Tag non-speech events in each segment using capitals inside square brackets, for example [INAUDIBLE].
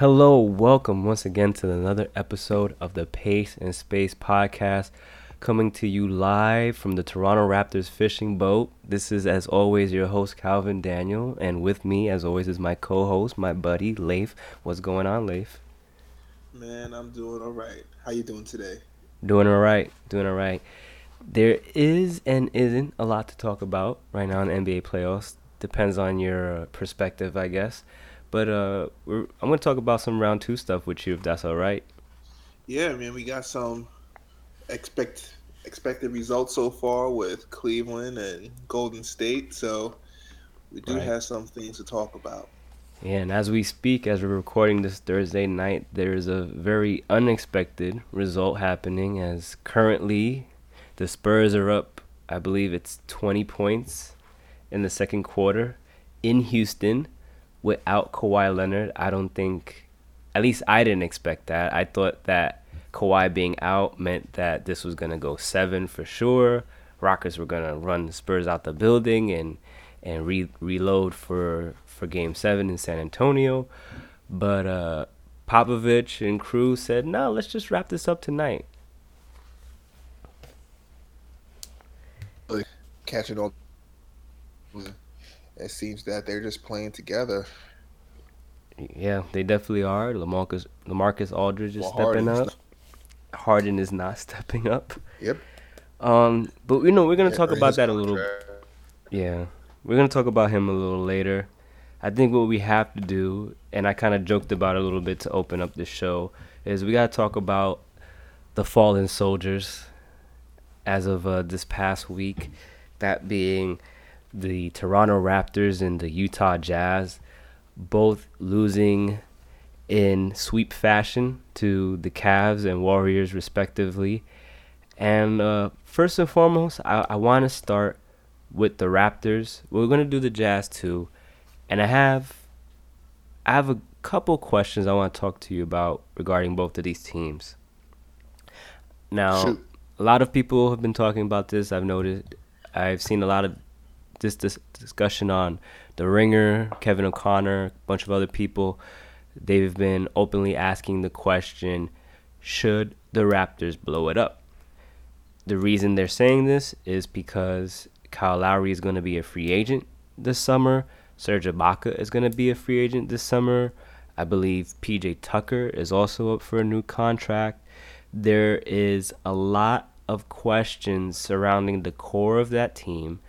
Hello, welcome once again to another episode of the Pace and Space podcast, coming to you live from the Toronto Raptors fishing boat. This is, as always, your host Calvin Daniel, and with me, as always, is my co-host, my buddy Leif. What's going on, Leif? Man, I'm doing all right. How you doing today? Doing all right. Doing all right. There is and isn't a lot to talk about right now in NBA playoffs. Depends on your perspective, I guess. But uh, I'm going to talk about some round two stuff with you, if that's all right. Yeah, man, we got some expect expected results so far with Cleveland and Golden State, so we do right. have some things to talk about. And as we speak, as we're recording this Thursday night, there is a very unexpected result happening. As currently, the Spurs are up, I believe it's 20 points in the second quarter in Houston without Kawhi Leonard, I don't think, at least I didn't expect that. I thought that Kawhi being out meant that this was going to go seven for sure. Rockets were going to run Spurs out the building and and re- reload for for Game Seven in San Antonio, but uh, Popovich and crew said, "No, let's just wrap this up tonight." Catching all it seems that they're just playing together. Yeah, they definitely are. Lamarcus Lamarcus Aldridge is well, stepping up. Not. Harden is not [LAUGHS] stepping up. Yep. Um, but you know we're gonna yeah, talk about that a little. Yeah, we're gonna talk about him a little later. I think what we have to do, and I kind of joked about it a little bit to open up the show, is we gotta talk about the fallen soldiers as of uh, this past week. That being the Toronto Raptors and the Utah Jazz, both losing in sweep fashion to the Cavs and Warriors, respectively. And uh, first and foremost, I, I want to start with the Raptors. We're gonna do the Jazz too, and I have I have a couple questions I want to talk to you about regarding both of these teams. Now, Shoot. a lot of people have been talking about this. I've noticed. I've seen a lot of this, this discussion on the Ringer, Kevin O'Connor, a bunch of other people. They've been openly asking the question: Should the Raptors blow it up? The reason they're saying this is because Kyle Lowry is going to be a free agent this summer. Serge Ibaka is going to be a free agent this summer. I believe PJ Tucker is also up for a new contract. There is a lot of questions surrounding the core of that team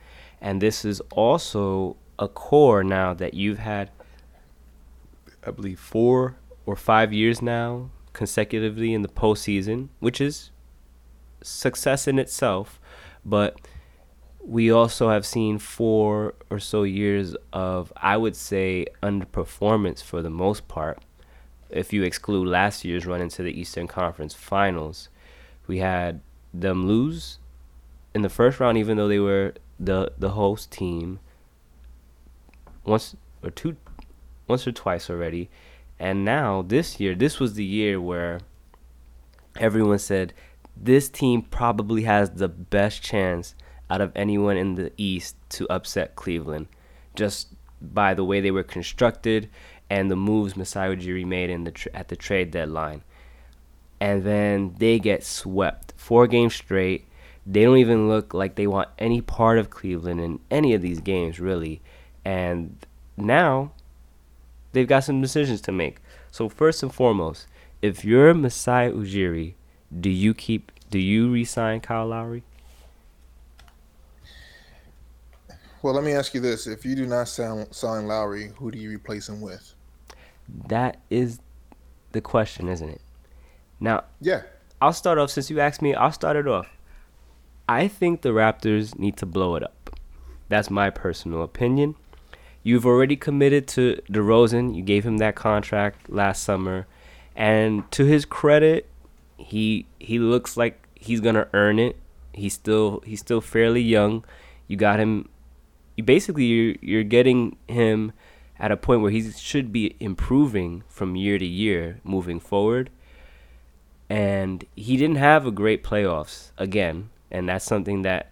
and this is also a core now that you've had, I believe, four or five years now consecutively in the postseason, which is success in itself. But we also have seen four or so years of, I would say, underperformance for the most part. If you exclude last year's run into the Eastern Conference Finals, we had them lose in the first round, even though they were the the host team once or two once or twice already. And now this year this was the year where everyone said this team probably has the best chance out of anyone in the east to upset Cleveland. Just by the way they were constructed and the moves Masai Ujiri made in the at the trade deadline. And then they get swept four games straight they don't even look like they want any part of Cleveland in any of these games, really. And now they've got some decisions to make. So first and foremost, if you're Masai Ujiri, do you keep do you resign Kyle Lowry? Well, let me ask you this: If you do not sign, sign Lowry, who do you replace him with? That is the question, isn't it? Now, yeah, I'll start off since you asked me. I'll start it off. I think the Raptors need to blow it up. That's my personal opinion. You've already committed to DeRozan. You gave him that contract last summer, and to his credit, he he looks like he's gonna earn it. He's still he's still fairly young. You got him. You basically you're, you're getting him at a point where he should be improving from year to year moving forward. And he didn't have a great playoffs again and that's something that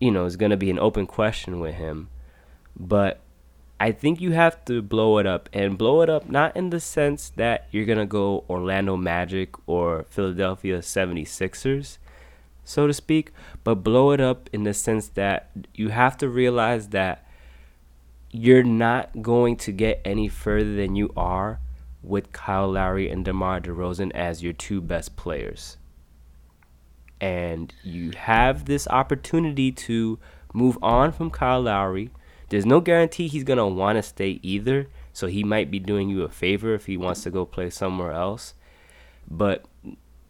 you know is going to be an open question with him. But I think you have to blow it up and blow it up not in the sense that you're going to go Orlando Magic or Philadelphia 76ers, so to speak, but blow it up in the sense that you have to realize that you're not going to get any further than you are with Kyle Lowry and DeMar DeRozan as your two best players. And you have this opportunity to move on from Kyle Lowry there's no guarantee he's going to want to stay either. So he might be doing you a favor if he wants to go play somewhere else. But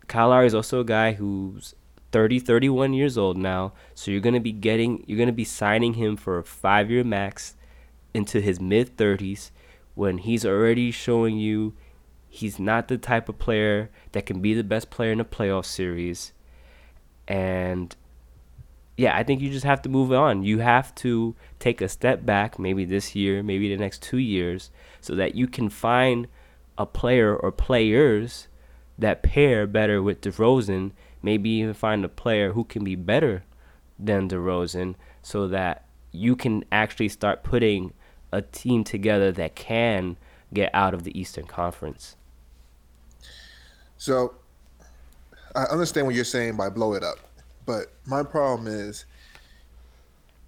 Kyle Lowry is also a guy who's 30, 31 years old now. So you're going to be getting, you're to be signing him for a five year max into his mid 30s when he's already showing you he's not the type of player that can be the best player in a playoff series. And yeah, I think you just have to move on. You have to take a step back, maybe this year, maybe the next two years, so that you can find a player or players that pair better with DeRozan. Maybe even find a player who can be better than DeRozan, so that you can actually start putting a team together that can get out of the Eastern Conference. So, I understand what you're saying by blow it up. But my problem is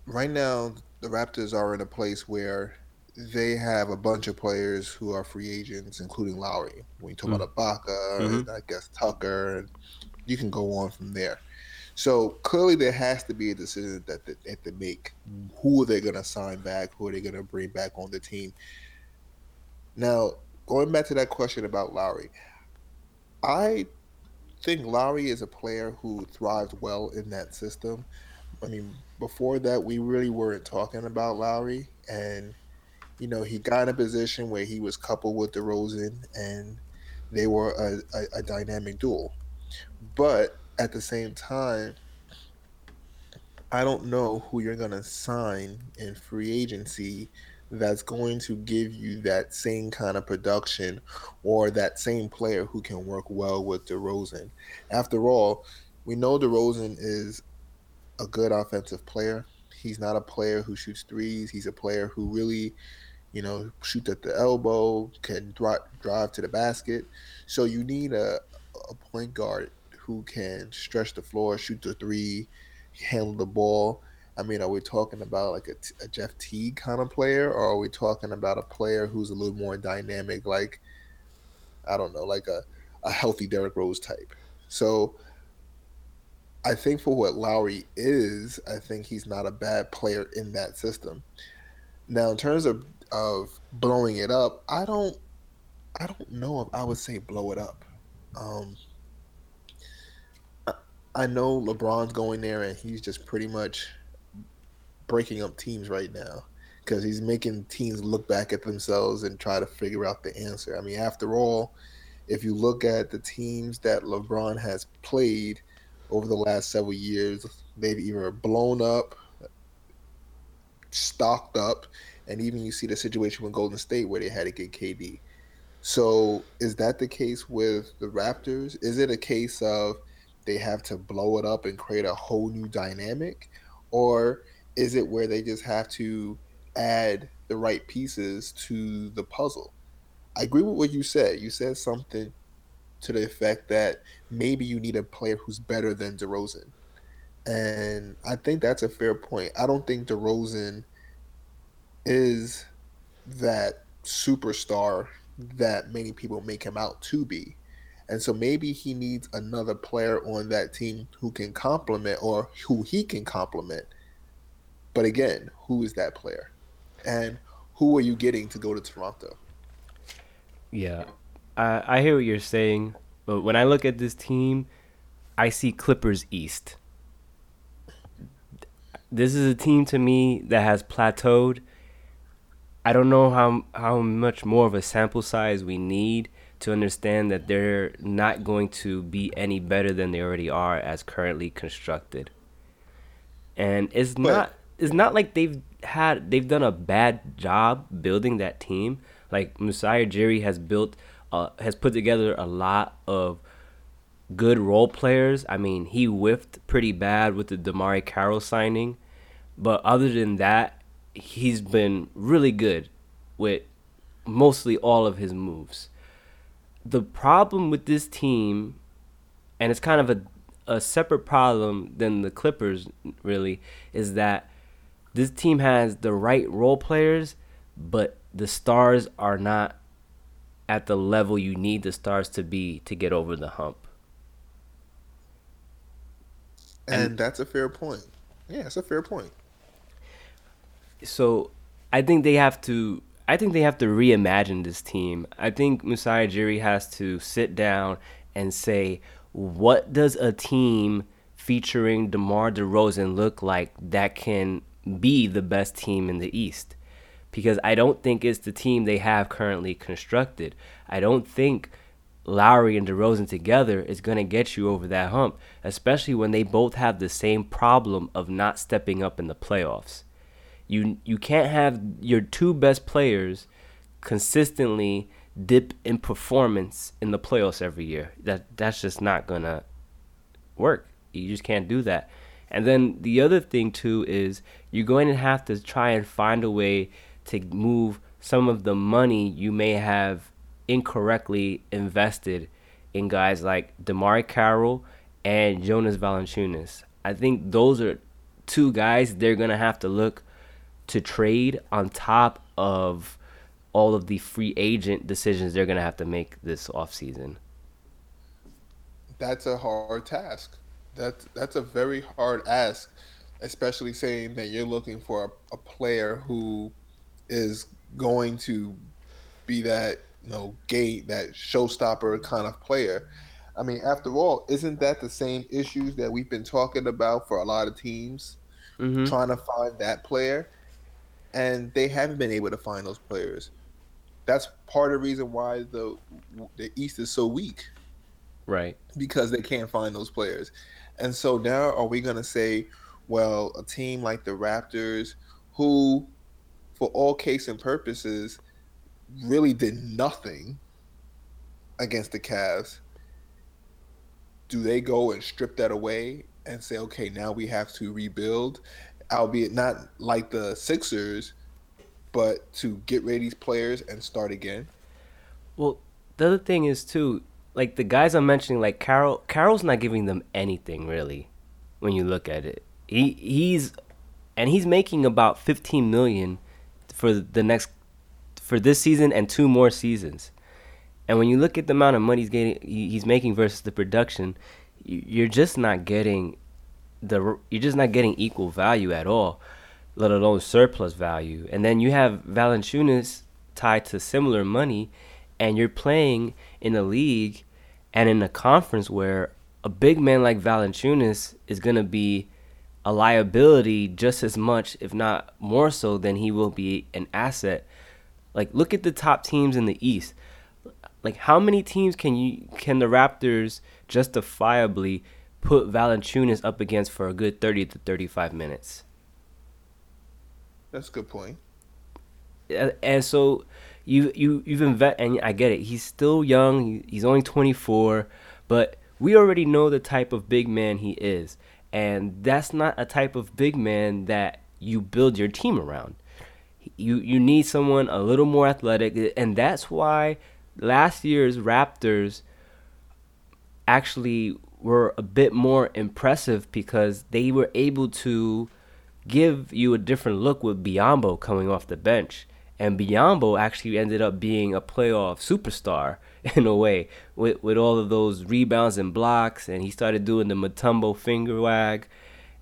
right now the Raptors are in a place where they have a bunch of players who are free agents, including Lowry. When you talk mm-hmm. about Ibaka, mm-hmm. I guess Tucker, you can go on from there. So clearly, there has to be a decision that they have to make. Who are they going to sign back? Who are they going to bring back on the team? Now, going back to that question about Lowry, I think Lowry is a player who thrives well in that system. I mean, before that, we really weren't talking about Lowry, and you know, he got in a position where he was coupled with DeRozan, and they were a, a, a dynamic duel. But at the same time, I don't know who you're gonna sign in free agency that's going to give you that same kind of production or that same player who can work well with DeRozan. After all, we know DeRozan is a good offensive player. He's not a player who shoots threes. He's a player who really, you know, shoots at the elbow, can drive, to the basket. So you need a, a point guard who can stretch the floor, shoot the three, handle the ball I mean, are we talking about like a, a Jeff Teague kind of player, or are we talking about a player who's a little more dynamic, like I don't know, like a, a healthy Derrick Rose type? So I think for what Lowry is, I think he's not a bad player in that system. Now, in terms of of blowing it up, I don't I don't know if I would say blow it up. Um, I know LeBron's going there and he's just pretty much breaking up teams right now because he's making teams look back at themselves and try to figure out the answer. I mean, after all, if you look at the teams that LeBron has played over the last several years, they've either blown up, stocked up, and even you see the situation with Golden State where they had to get KD. So, is that the case with the Raptors? Is it a case of they have to blow it up and create a whole new dynamic? Or is it where they just have to add the right pieces to the puzzle? I agree with what you said. You said something to the effect that maybe you need a player who's better than DeRozan. And I think that's a fair point. I don't think DeRozan is that superstar that many people make him out to be. And so maybe he needs another player on that team who can complement or who he can complement but again, who is that player? And who are you getting to go to Toronto? Yeah, I, I hear what you're saying, but when I look at this team, I see Clippers East. This is a team to me that has plateaued. I don't know how how much more of a sample size we need to understand that they're not going to be any better than they already are as currently constructed. And it's but, not it's not like they've had they've done a bad job building that team. Like Masai Ujiri has built uh, has put together a lot of good role players. I mean, he whiffed pretty bad with the DeMarre Carroll signing, but other than that, he's been really good with mostly all of his moves. The problem with this team, and it's kind of a, a separate problem than the Clippers, really, is that this team has the right role players, but the stars are not at the level you need the stars to be to get over the hump. And, and that's a fair point. Yeah, it's a fair point. So I think they have to I think they have to reimagine this team. I think Masai Ujiri has to sit down and say, what does a team featuring DeMar DeRozan look like that can be the best team in the East? Because I don't think it's the team they have currently constructed. I don't think Lowry and DeRozan together is going to get you over that hump, especially when they both have the same problem of not stepping up in the playoffs. You you can't have your two best players consistently dip in performance in the playoffs every year. That that's just not going to work. You just can't do that. And then the other thing too is you're going to have to try and find a way to move some of the money you may have incorrectly invested in guys like DeMarre Carroll and Jonas Valanciunas. I think those are two guys they're going to have to look to trade on top of all of the free agent decisions they're going to have to make this offseason. That's a hard task. That's that's a very hard ask, especially saying that you're looking for a, a player who is going to be that you know gate, that showstopper kind of player. I mean, after all, isn't that the same issues that we've been talking about for a lot of teams? Mm-hmm. Trying to find that player and they haven't been able to find those players. That's part of the reason why the the East is so weak. Right. Because they can't find those players. And so now are we going to say, well, a team like the Raptors who for all case and purposes really did nothing against the Cavs, do they go and strip that away and say, okay, now we have to rebuild albeit not like the Sixers, but to get rid of these players and start again. Well, the other thing is too, like the guys I'm mentioning, like Carroll, Carroll's not giving them anything really, when you look at it. He he's, and he's making about 15 million for the next, for this season and two more seasons. And when you look at the amount of money he's getting, he's making versus the production, you're just not getting the you're just not getting equal value at all, let alone surplus value. And then you have Valanciunas tied to similar money, and you're playing in a league and in a conference where a big man like Valanciunas is gonna be a liability just as much, if not more so, than he will be an asset. Like look at the top teams in the East. Like how many teams can you can the Raptors justifiably put Valanciunas up against for a good 30 to 35 minutes. That's a good point. And so you you you've invested, and I get it. He's still young. He's only 24, but we already know the type of big man he is, and that's not a type of big man that you build your team around. You you need someone a little more athletic, and that's why last year's Raptors actually were a bit more impressive because they were able to give you a different look with Biyombo coming off the bench. And Biyombo actually ended up being a playoff superstar [LAUGHS] in a way with, with all of those rebounds and blocks. And he started doing the Mutombo finger wag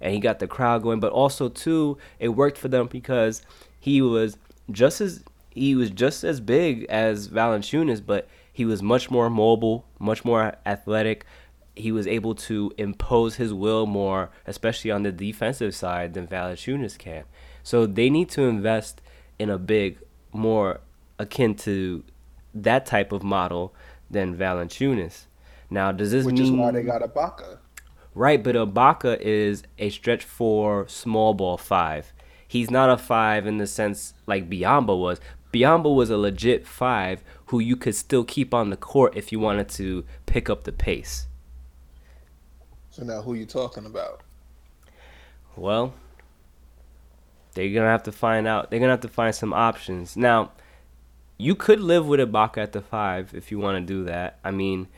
and he got the crowd going. But also, too, it worked for them because he was just as he was just as big as Valanciunas, but he was much more mobile, much more athletic, he was able to impose his will more, especially on the defensive side, than Valanciunas can. So they need to invest in a big, more akin to that type of model than Valanciunas. Now, does this Which mean? Which is why they got Ibaka. Right, but Ibaka is a stretch for small ball five. He's not a five in the sense like Biyombo was. Biyombo was a legit five who you could still keep on the court if you wanted to pick up the pace. So now, who you talking about? Well, they're gonna have to find out. They're gonna have to find some options. Now, you could live with Ibaka at the five if you want to do that. I mean,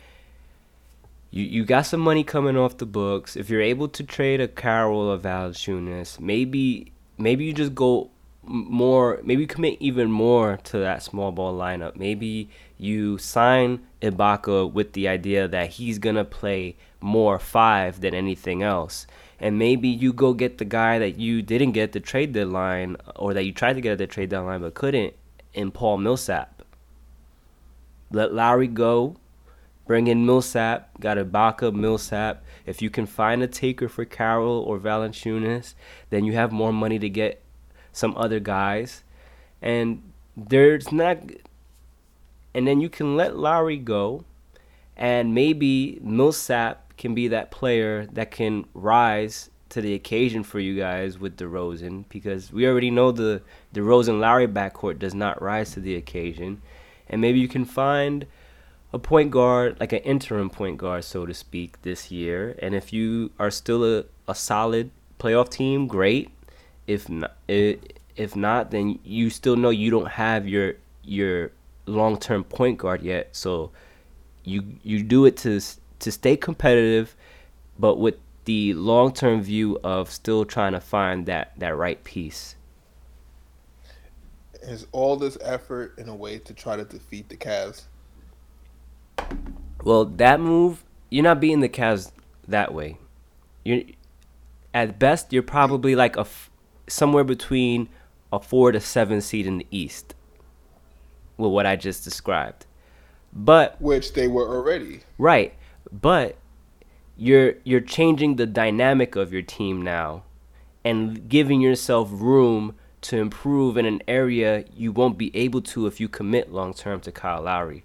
you you got some money coming off the books. If you're able to trade a Carroll or Valanciunas, maybe maybe you just go more. Maybe you commit even more to that small ball lineup. Maybe you sign Ibaka with the idea that he's gonna play more five than anything else. And maybe you go get the guy that you didn't get the trade deadline, or that you tried to get at the trade deadline but couldn't, in Paul Millsap. Let Lowry go, Bring in Millsap, got Ibaka, Millsap. If you can find a taker for Carroll or Valanciunas, then you have more money to get some other guys. And there's not and then you can let Lowry go and maybe Millsap can be that player that can rise to the occasion for you guys with DeRozan because we already know the DeRozan Lowry backcourt does not rise to the occasion. And maybe you can find a point guard, like an interim point guard, so to speak, this year. And if you are still a, a solid playoff team, great. If not, if not, then you still know you don't have your your long term point guard yet. So you you do it to to stay competitive, but with the long term view of still trying to find that that right piece. Is all this effort in a way to try to defeat the Cavs? Well, that move, you're not beating the Cavs that way. You're at best, you're probably like a f- somewhere between a four to seven seed in the East. With what I just described, but which they were already right, but you're you're changing the dynamic of your team now, and giving yourself room to improve in an area you won't be able to if you commit long term to Kyle Lowry.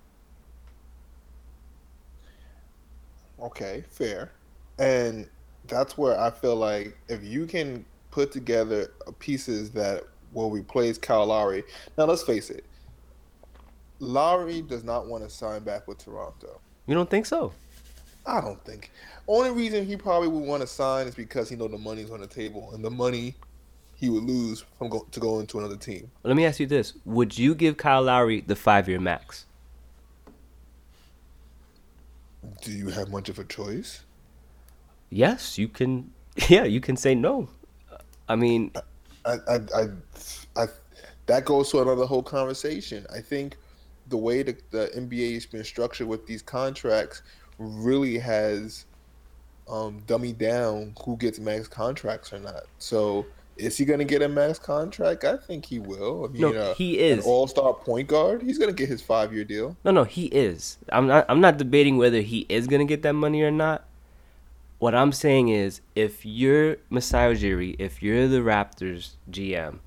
Okay, fair. And that's where I feel like if you can put together pieces that will replace Kyle Lowry. Now let's face it, Lowry does not want to sign back with Toronto. You don't think so? I don't think. Only reason he probably would want to sign is because he know the money's on the table and the money he would lose from go- to go into another team. Let me ask you this: Would you give Kyle Lowry the five-year max? Do you have much of a choice? Yes, you can. [LAUGHS] Yeah, you can say no. I mean, I, I, I, I that goes to another whole conversation. I think the way the, the NBA has been structured with these contracts really has um, dummied down who gets max contracts or not. So is he going to get a max contract? I think he will. I mean, no, uh, he is an all-star point guard. He's going to get his five-year deal. No, no, he is. I'm not. I'm not debating whether he is going to get that money or not. What I'm saying is, if you're Masai Ujiri, if you're the Raptors GM,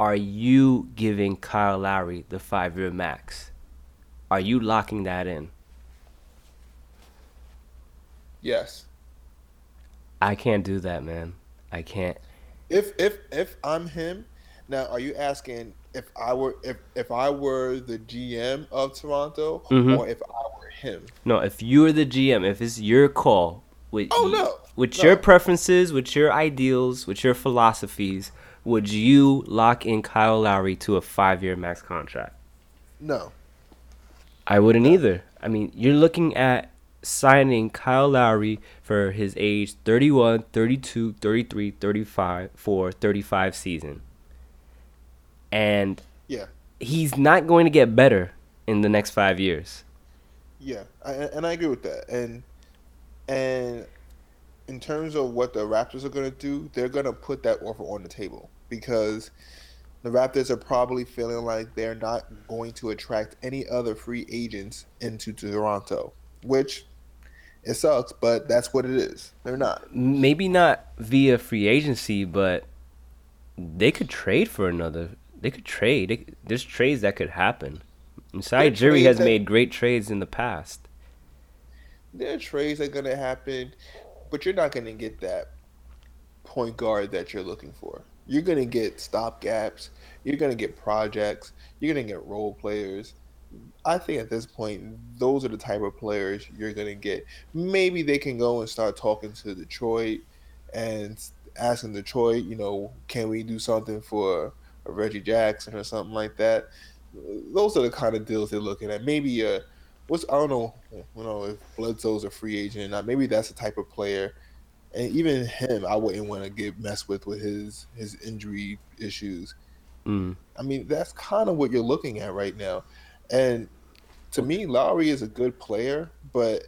are you giving Kyle Lowry the five-year max? Are you locking that in? Yes. I can't do that, man. I can't. If if if I'm him, now are you asking if I were if if I were the GM of Toronto mm-hmm. or if I were him? No, if you were the GM, if it's your call with oh no, with no. your preferences, with your ideals, with your philosophies, would you lock in Kyle Lowry to a five year max contract? No. I wouldn't no. either. I mean, you're looking at signing Kyle Lowry for his age 31, 32, 33, 35 for 35 season. And yeah. He's not going to get better in the next 5 years. Yeah, I, and I agree with that. And and in terms of what the Raptors are going to do, they're going to put that offer on the table because the Raptors are probably feeling like they're not going to attract any other free agents into Toronto, which it sucks, but that's what it is. They're not. Maybe not via free agency, but they could trade for another. They could trade. They, there's trades that could happen. Masai Ujiri has that, made great trades in the past. There are trades that are going to happen, but you're not going to get that point guard that you're looking for. You're going to get stop gaps. You're going to get projects. You're going to get role players. I think at this point, those are the type of players you're going to get. Maybe they can go and start talking to Detroit and asking Detroit, you know, can we do something for Reggie Jackson or something like that? those are the kind of deals they're looking at. Maybe uh, what's I don't know, you know, if Bledsoe's a free agent or not. Maybe that's the type of player. And even him, I wouldn't want to get messed with with his his injury issues. Mm. I mean, that's kind of what you're looking at right now. And to me, Lowry is a good player, but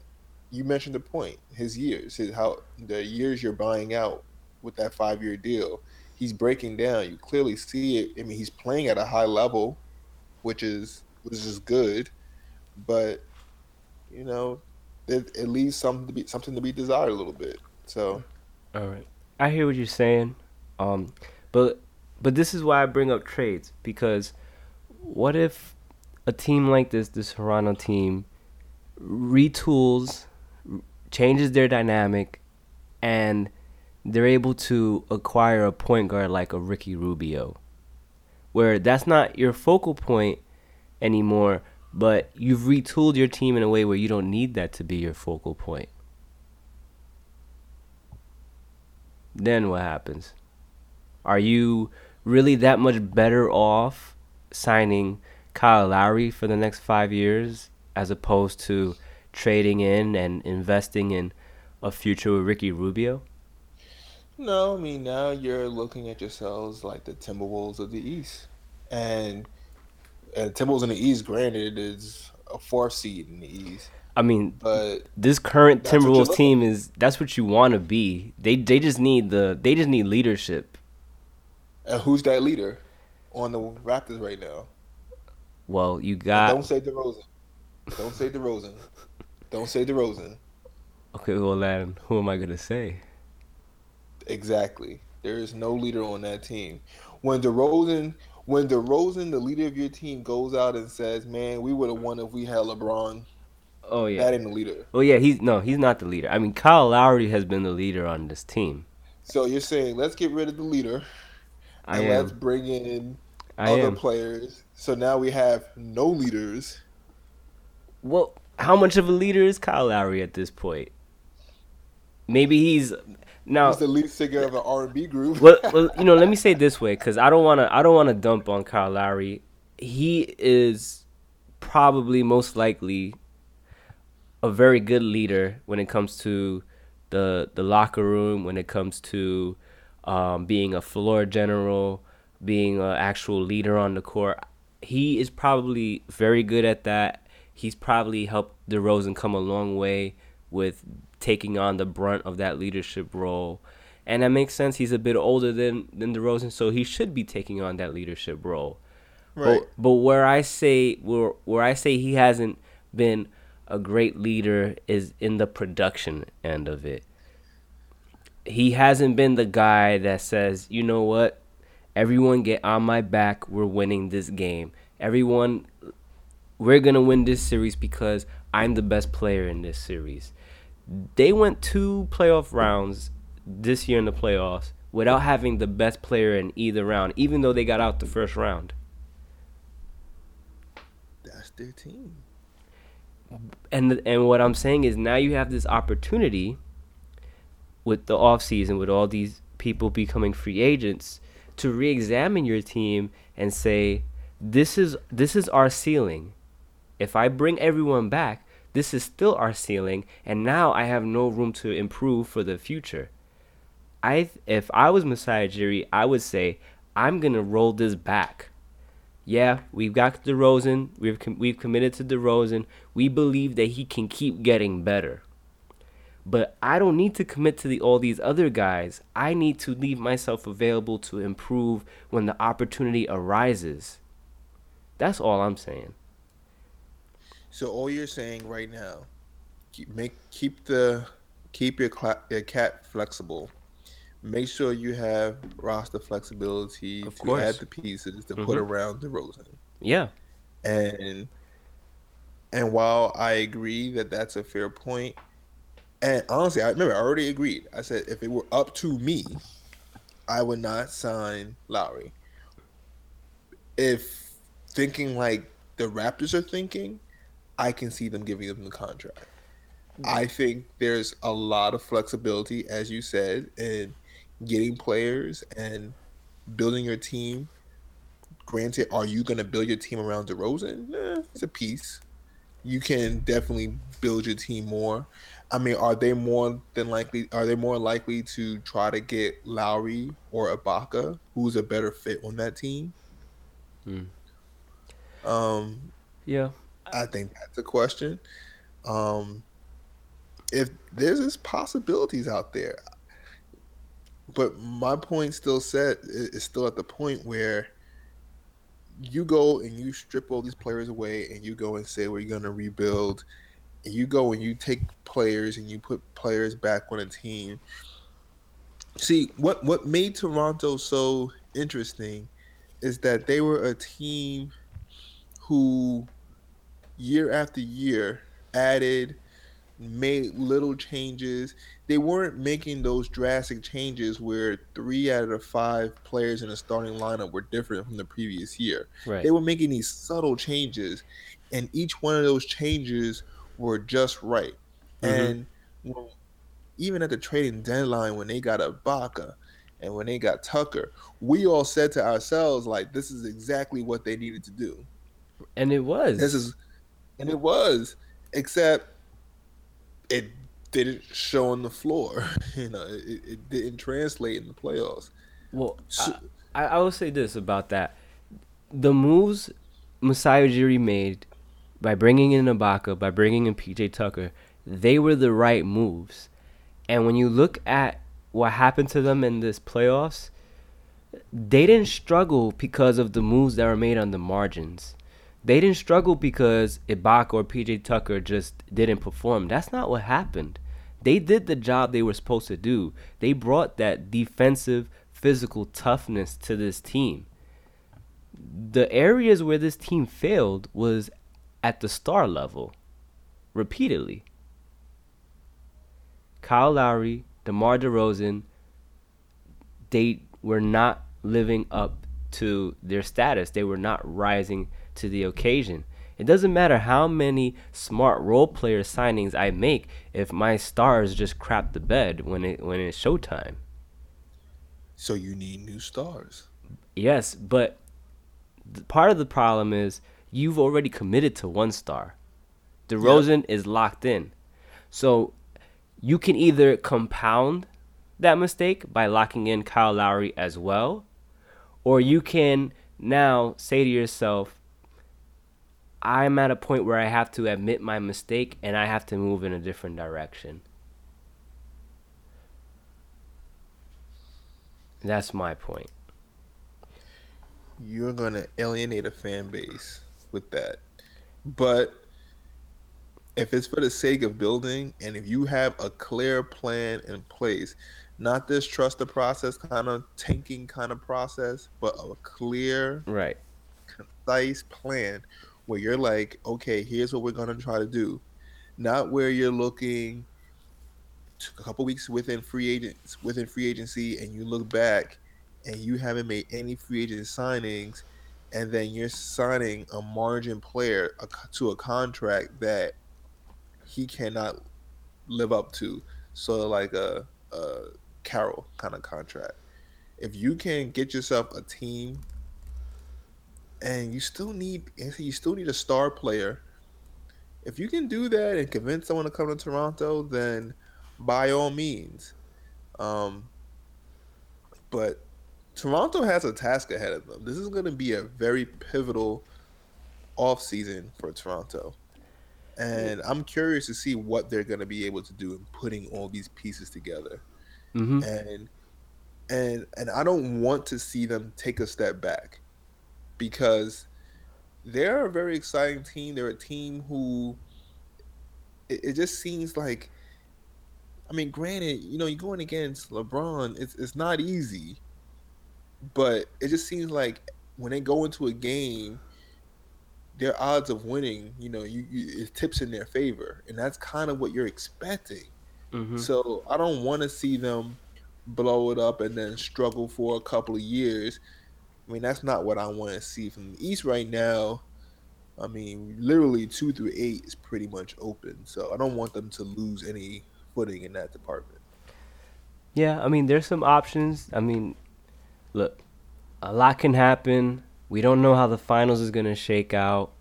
you mentioned the point. His years, his how the years you're buying out with that five year deal, he's breaking down. You clearly see it. I mean, he's playing at a high level, which is which is good, but you know, it, it leaves something to be something to be desired a little bit. So, all right, I hear what you're saying, um, but but this is why I bring up trades because what if a team like this, this Toronto team, retools, changes their dynamic, and they're able to acquire a point guard like a Ricky Rubio, where that's not your focal point anymore, but you've retooled your team in a way where you don't need that to be your focal point. Then what happens? Are you really that much better off signing Kyle Lowry for the next five years as opposed to trading in and investing in a future with Ricky Rubio? No, I mean now you're looking at yourselves like the Timberwolves of the East, and and Timberwolves in the East, granted, is a fourth seed in the East. I mean, but this current Timberwolves team is that's what you want to be. They they just need the they just need leadership. And who's that leader on the Raptors right now? Well, you got. And don't say DeRozan. Don't say DeRozan. don't say DeRozan. Okay, well then, who am I gonna say? Exactly. There is no leader on that team. When DeRozan, when DeRozan, the leader of your team, goes out and says, "Man, we would have won if we had LeBron." Oh yeah, that ain't the leader. Oh yeah, he's no, he's not the leader. I mean, Kyle Lowry has been the leader on this team. So you're saying let's get rid of the leader, I and let's bring in I other am. players. So now we have no leaders. Well, how much of a leader is Kyle Lowry at this point? Maybe he's now he's the lead singer of an R and B group. well, well, you know, let me say this way because I don't want to. I don't want to dump on Kyle Lowry. He is probably most likely a very good leader when it comes to the the locker room, when it comes to um, being a floor general, being an actual leader on the court. He is probably very good at that. He's probably helped DeRozan come a long way with taking on the brunt of that leadership role. And that makes sense. He's a bit older than than DeRozan, so he should be taking on that leadership role. Right. But, but where I say where where I say he hasn't been a great leader is in the production end of it. He hasn't been the guy that says, you know what, everyone get on my back. We're winning this game. Everyone, we're gonna win this series because I'm the best player in this series. They went two playoff rounds this year in the playoffs without having the best player in either round, even though they got out the first round. That's their team. And and what I'm saying is now you have this opportunity with the off season, with all these people becoming free agents, to re-examine your team and say, this is this is our ceiling. If I bring everyone back, this is still our ceiling, and now I have no room to improve for the future. I if I was Masai Ujiri, I would say I'm gonna roll this back. Yeah, we've got DeRozan. We've com- we've committed to DeRozan. We believe that he can keep getting better. But I don't need to commit to the, all these other guys. I need to leave myself available to improve when the opportunity arises. That's all I'm saying. So all you're saying right now, keep make keep the keep your, cl- your cat flexible. Make sure you have roster flexibility of to course. add the pieces to mm-hmm. put around the DeRozan. Yeah. And and while I agree that that's a fair point, and honestly, I remember I already agreed. I said if it were up to me, I would not sign Lowry. If thinking like the Raptors are thinking, I can see them giving them the contract. Mm-hmm. I think there's a lot of flexibility, as you said, in getting players and building your team granted, are you going to build your team around DeRozan? Eh, it's a piece. You can definitely build your team more. I mean, are they more than likely? Are they more likely to try to get Lowry or Ibaka, who's a better fit on that team? Hmm. Um, yeah, I think that's a question. Um, if there's this possibilities out there, but my point still set is still at the point where you go and you strip all these players away and you go and say we're going to rebuild and you go and you take players and you put players back on a team see what what made toronto so interesting is that they were a team who year after year added made little changes. They weren't making those drastic changes where three out of the five players in the starting lineup were different from the previous year. Right. They were making these subtle changes, and each one of those changes were just right. Mm-hmm. And even at the trading deadline, when they got Ibaka and when they got Tucker, we all said to ourselves, like, this is exactly what they needed to do. And it was. This is, and it was, except it didn't show on the floor. [LAUGHS] you know, it, it didn't translate in the playoffs. Well, so, I, I will say this about that: the moves Masai Ujiri made by bringing in Ibaka, by bringing in PJ Tucker, they were the right moves. And when you look at what happened to them in this playoffs, they didn't struggle because of the moves that were made on the margins. They didn't struggle because Ibaka or PJ Tucker just didn't perform. That's not what happened. They did the job they were supposed to do. They brought that defensive, physical toughness to this team. The areas where this team failed was at the star level, repeatedly. Kyle Lowry, DeMar DeRozan, they were not living up to their status. They were not rising to the occasion. It doesn't matter how many smart role player signings I make if my stars just crap the bed when it when it's showtime. So you need new stars. Yes, but part of the problem is you've already committed to one star. DeRozan yep. is locked in. So you can either compound that mistake by locking in Kyle Lowry as well, or you can now say to yourself, I'm at a point where I have to admit my mistake and I have to move in a different direction. That's my point. You're going to alienate a fan base with that. But if it's for the sake of building and if you have a clear plan in place, not this trust the process kind of tanking kind of process, but a clear, right, concise plan where you're like, okay, here's what we're gonna try to do, not where you're looking a couple weeks within free agents within free agency and you look back and you haven't made any free agent signings and then you're signing a margin player to a contract that he cannot live up to so like a, a carroll kind of contract if you can get yourself a team and you still need you still need a star player. If you can do that and convince someone to come to Toronto, then by all means. Um, but Toronto has a task ahead of them. This is going to be a very pivotal off season for Toronto. And I'm curious to see what they're going to be able to do in putting all these pieces together. Mm-hmm. And and and I don't want to see them take a step back because they're a very exciting team. They're a team who it, it just seems like I mean, granted, you know, you're going against LeBron, it's it's not easy. But it just seems like when they go into a game, their odds of winning, you know, you, you it tips in their favor, and that's kind of what you're expecting. Mm-hmm. So I don't want to see them blow it up and then struggle for a couple of years I mean, that's not what I want to see from the East right now. I mean, literally two through eight is pretty much open, so I don't want them to lose any footing in that department. Yeah, I mean, there's some options. I mean, look, a lot can happen We don't know how the finals is gonna shake out.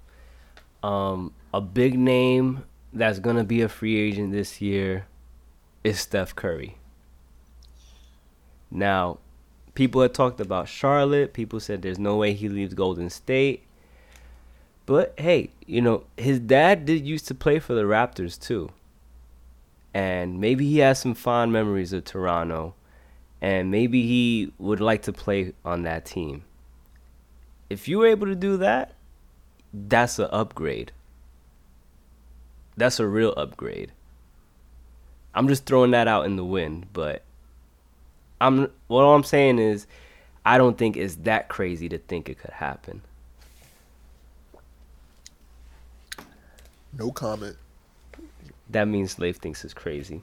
Um, a big name that's gonna be a free agent this year is Steph Curry. Now, people had talked about Charlotte. People said there's no way he leaves Golden State. But hey, you know, his dad did used to play for the Raptors too. And maybe he has some fond memories of Toronto. And maybe he would like to play on that team. If you were able to do that, that's an upgrade. That's a real upgrade. I'm just throwing that out in the wind, but I'm what I'm saying is I don't think it's that crazy to think it could happen. No comment. That means Leif thinks it's crazy.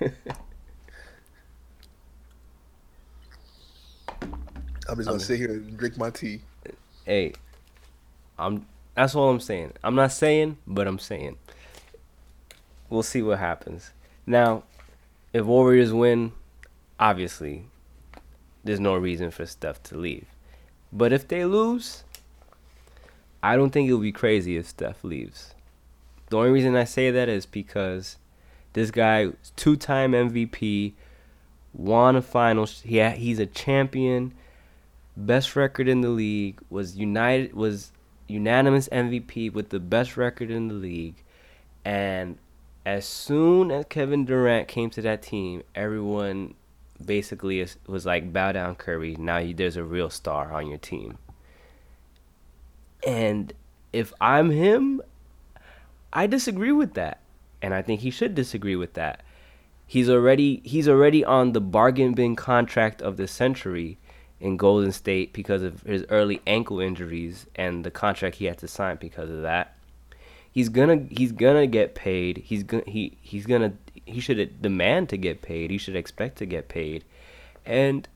[LAUGHS] I'm just gonna sit here and drink my tea. Hey, I'm. That's all I'm saying. I'm not saying, but I'm saying. We'll see what happens. Now, if Warriors win, obviously, there's no reason for Steph to leave. But if they lose, I don't think it would be crazy if Steph leaves. The only reason I say that is because this guy, two-time MVP, won a finals. He he's a champion, best record in the league. Was united was unanimous MVP with the best record in the league, and as soon as Kevin Durant came to that team, everyone basically was like, "Bow down, Curry. Now you, there's a real star on your team." And if I'm him, I disagree with that. And I think he should disagree with that. He's already he's already on the bargain bin contract of the century in Golden State because of his early ankle injuries and the contract he had to sign because of that. He's gonna he's gonna get paid. He's gonna he he's gonna he should demand to get paid. He should expect to get paid, and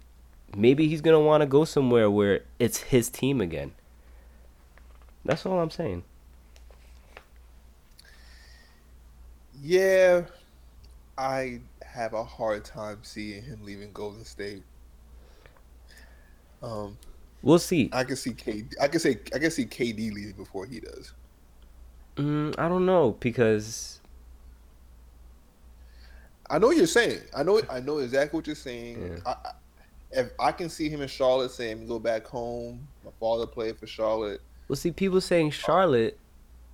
maybe he's gonna want to go somewhere where it's his team again. That's all I'm saying. Yeah, I have a hard time seeing him leaving Golden State. Um, we'll see. I can see KD. I can say I can see KD leaving before he does. Mm, I don't know because I know what you're saying. I know. I know exactly what you're saying. Yeah. I, if I can see him in Charlotte saying, "Go back home." My father played for Charlotte. Well, see, people saying Charlotte,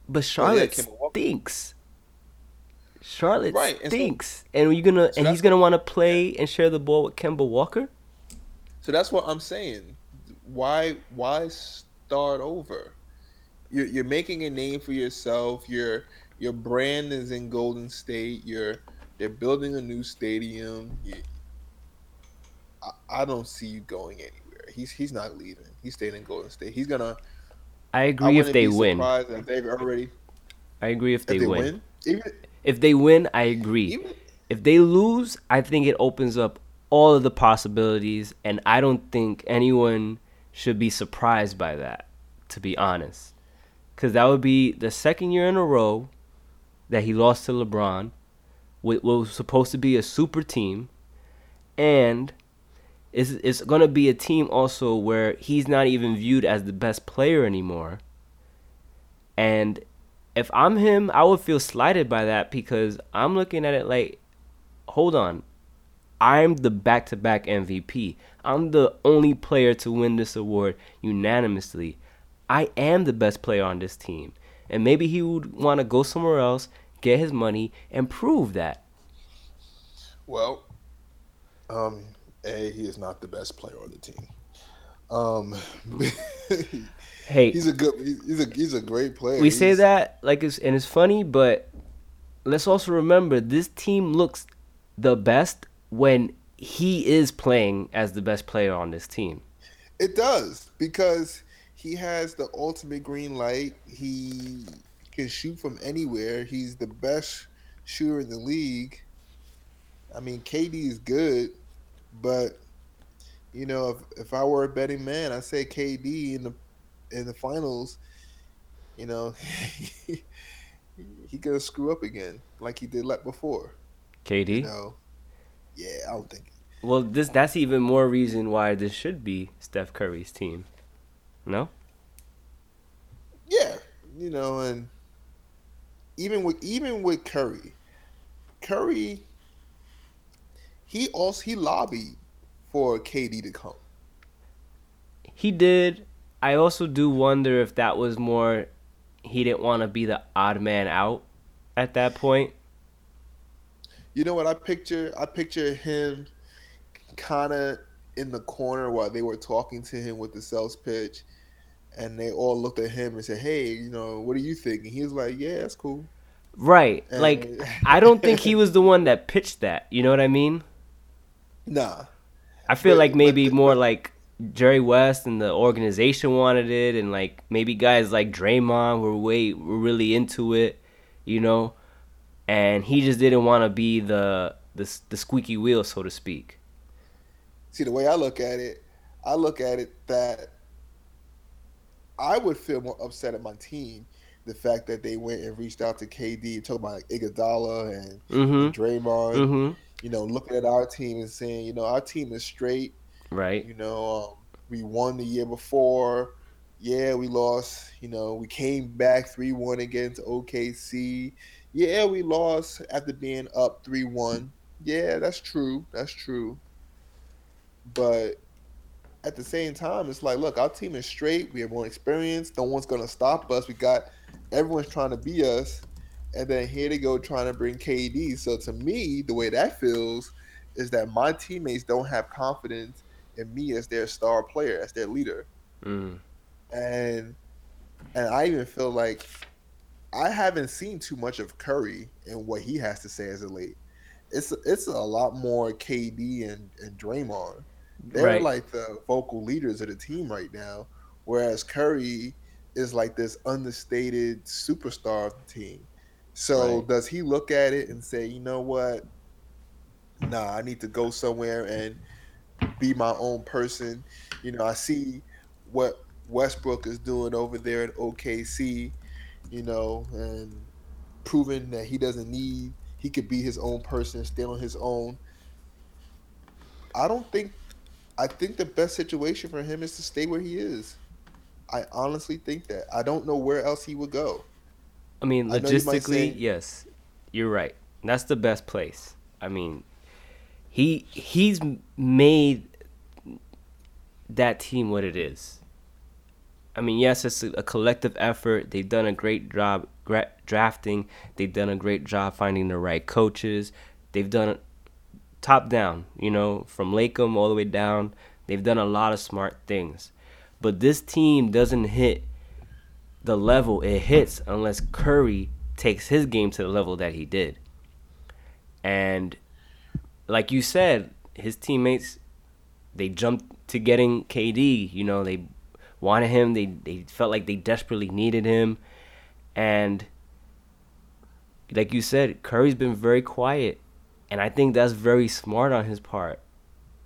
but Charlotte oh, yeah, stinks. Charlotte right. stinks, and, so, and you're gonna so and he's gonna want to play and share the ball with Kemba Walker. So that's what I'm saying. Why why start over? You're you're making a name for yourself. Your your brand is in Golden State. You're they're building a new stadium. You, I, I don't see you going anywhere. He's he's not leaving. He's staying in Golden State. He's gonna. I agree I if they win. If they've already. I agree if they, if they win. win. Even, if they win, I agree. Even, if they lose, I think it opens up all of the possibilities, and I don't think anyone should be surprised by that. To be honest, because that would be the second year in a row that he lost to LeBron, what was supposed to be a super team, and it's, it's going to be a team also where he's not even viewed as the best player anymore. And if I'm him, I would feel slighted by that because I'm looking at it like, hold on, I'm the back to back MVP. I'm the only player to win this award unanimously. I am the best player on this team. And maybe he would want to go somewhere else, get his money, and prove that. Well, um, A, he is not the best player on the team. Um, [LAUGHS] hey, he's a good, he's a he's a great player. We he's, say that like it's and it's funny, but let's also remember this team looks the best when he is playing as the best player on this team. It does because he has the ultimate green light. He can shoot from anywhere. He's the best shooter in the league. I mean, KD is good, but you know, if, if I were a betting man, I say KD in the in the finals. You know, [LAUGHS] he, could screw up again like he did like before. KD. You know, yeah, I don't think. Well, this that's even more reason why this should be Steph Curry's team. No. Yeah, you know, and even with even with Curry, Curry, he also he lobbied for KD to come. He did. I also do wonder if that was more he didn't want to be the odd man out at that point. You know what I picture? I picture him kind of in the corner while they were talking to him with the sales pitch, and they all looked at him and said, "Hey, you know, what are you thinking?" He was like, "Yeah, that's cool." Right. And like I don't think he was the one that pitched that. You know what I mean? [LAUGHS] Nah. I feel but, like maybe the, more like Jerry West and the organization wanted it, and like maybe guys like Draymond were way were really into it, you know, and he just didn't want to be the the the squeaky wheel, so to speak. See, the way I look at it, I look at it that I would feel more upset at my team the fact that they went and reached out to KD, talking about like Iguodala and, mm-hmm. Draymond. Mm-hmm. You know, looking at our team and saying, you know, our team is straight. Right. You know, um, we won the year before. Yeah, we lost. You know, we came back three one against OKC. Yeah, we lost after being up three one. Yeah, that's true. That's true. But at the same time, it's like, look, our team is straight. We have more experience. No one's gonna stop us. We got everyone's trying to be us, and then here they go trying to bring KD. So to me, the way that feels is that my teammates don't have confidence in me as their star player, as their leader, mm. and and I even feel like I haven't seen too much of Curry and what he has to say as of late. It's it's a lot more KD and, and Draymond. They're right. like the vocal leaders of the team right now, whereas Curry is like this understated superstar of the team. So right. does he look at it and say, you know what? Nah, I need to go somewhere and be my own person. You know, I see what Westbrook is doing over there at OKC, you know, and proving that he doesn't need he could be his own person, stay on his own. I don't think I think the best situation for him is to stay where he is. I honestly think that. I don't know where else he would go. I mean, logistically, I say, yes, you're right. That's the best place. I mean, he he's made that team what it is. I mean, yes, it's a collective effort. They've done a great job drafting. They've done a great job finding the right coaches. They've done top down, you know, from Lacob all the way down. They've done a lot of smart things. But this team doesn't hit the level it hits unless Curry takes his game to the level that he did. And like you said, his teammates they jumped to getting KD, you know, they wanted him, they they felt like they desperately needed him. And like you said, Curry's been very quiet. And I think that's very smart on his part.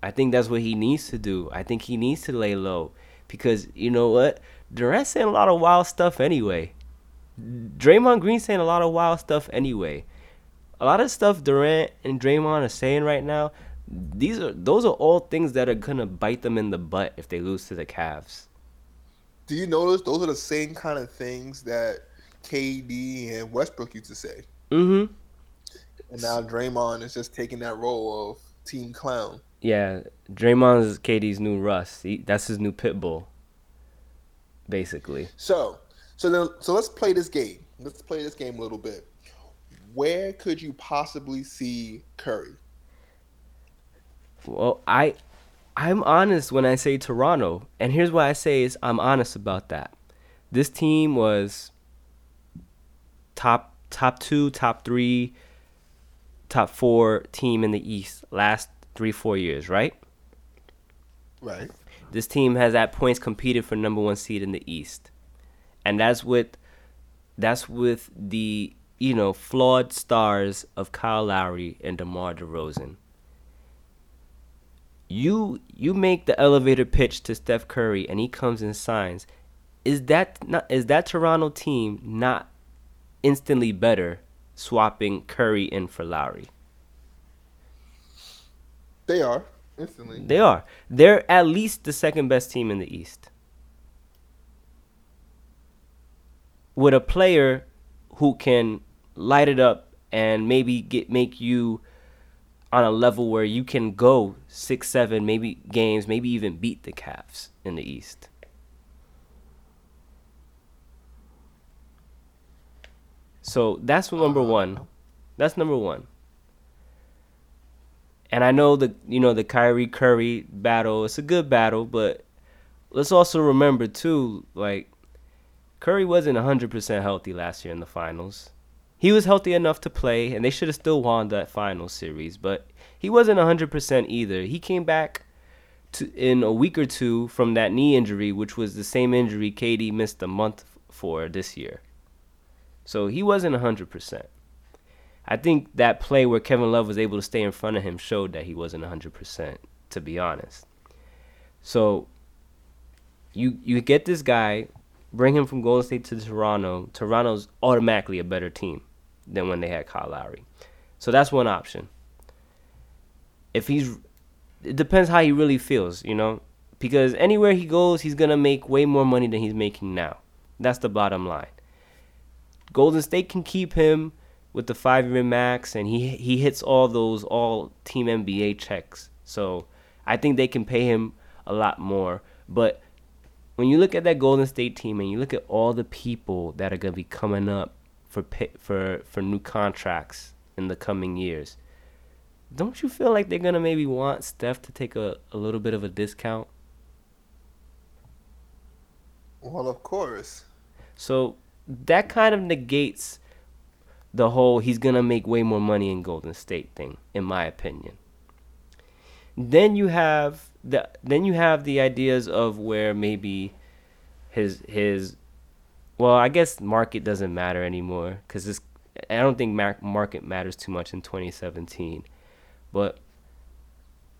I think that's what he needs to do. I think he needs to lay low because you know what? Durant's saying a lot of wild stuff anyway. Draymond Green saying a lot of wild stuff anyway. A lot of stuff Durant and Draymond are saying right now, these are those are all things that are gonna bite them in the butt if they lose to the Cavs. Do you notice those are the same kind of things that KD and Westbrook used to say? Mm-hmm. And now Draymond is just taking that role of team clown. Yeah, Draymond's KD's new Russ. He, that's his new pit bull, basically. So, so then, so let's play this game. Let's play this game a little bit. Where could you possibly see Curry? Well, I, I'm honest when I say Toronto, and here's why I say is I'm honest about that. This team was top top two, top three, top four team in the East last three, four years, right? Right. This team has at points competed for number one seed in the East, and that's with that's with the you know flawed stars of Kyle Lowry and DeMar DeRozan. You you make the elevator pitch to Steph Curry, and he comes and signs. Is that not is that Toronto team not instantly better swapping Curry in for Lowry? They are instantly. They are. They're at least the second best team in the East. with a player who can light it up and maybe get make you on a level where you can go six, seven, maybe games, maybe even beat the Cavs in the East. So that's number uh-huh. one. That's number one. And I know the you know the Kyrie Curry battle. It's a good battle, but let's also remember too, like Curry wasn't 100% healthy last year in the finals. He was healthy enough to play, and they should have still won that final series, but he wasn't 100% either. He came back to, in a week or two from that knee injury, which was the same injury KD missed a month for this year. So he wasn't 100%. I think that play where Kevin Love was able to stay in front of him showed that he wasn't 100%, to be honest. So you you get this guy, bring him from Golden State to Toronto. Toronto's automatically a better team than when they had Kyle Lowry. So that's one option. If he's it depends how he really feels, you know? Because anywhere he goes, he's to make way more money than he's making now. That's the bottom line. Golden State can keep him with the five year max, and he he hits all those all team NBA checks. So I think they can pay him a lot more. But when you look at that Golden State team and you look at all the people that are gonna be coming up for pay, for for new contracts in the coming years, don't you feel like they're gonna maybe want Steph to take a, a little bit of a discount? Well, of course. So that kind of negates the whole he's gonna make way more money in Golden State thing, in my opinion. Then you have the then you have the ideas of where maybe his his well, I guess market doesn't matter anymore because this I don't think market matters too much in 2017. But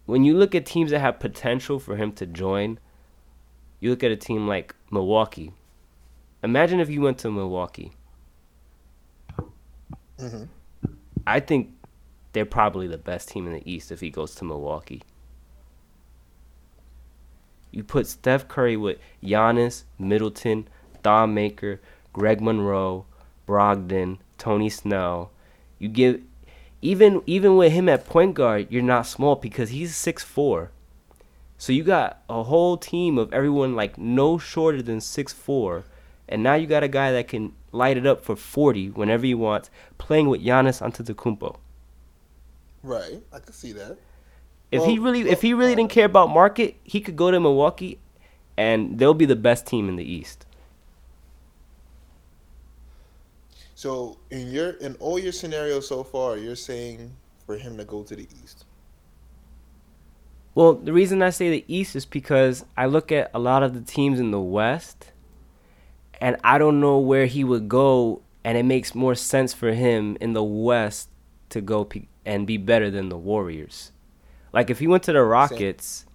when you look at teams that have potential for him to join, you look at a team like Milwaukee, Imagine if you went to Milwaukee. Mm-hmm. I think they're probably the best team in the East if he goes to Milwaukee. You put Steph Curry with Giannis, Middleton, Thon Maker, Greg Monroe, Brogdon, Tony Snell. You give even even with him at point guard, you're not small because he's six four. So you got a whole team of everyone like no shorter than six four and now you got a guy that can light it up for 40 whenever he wants, playing with Giannis Antetokounmpo. Right, I can see that. If well, he really, well, if he really didn't care about market, he could go to Milwaukee, and they'll be the best team in the East. So in your in all your scenarios so far, you're saying for him to go to the East. Well, the reason I say the East is because I look at a lot of the teams in the West and I don't know where he would go, and it makes more sense for him in the West to go pe- and be better than the Warriors. Like if he went to the Rockets,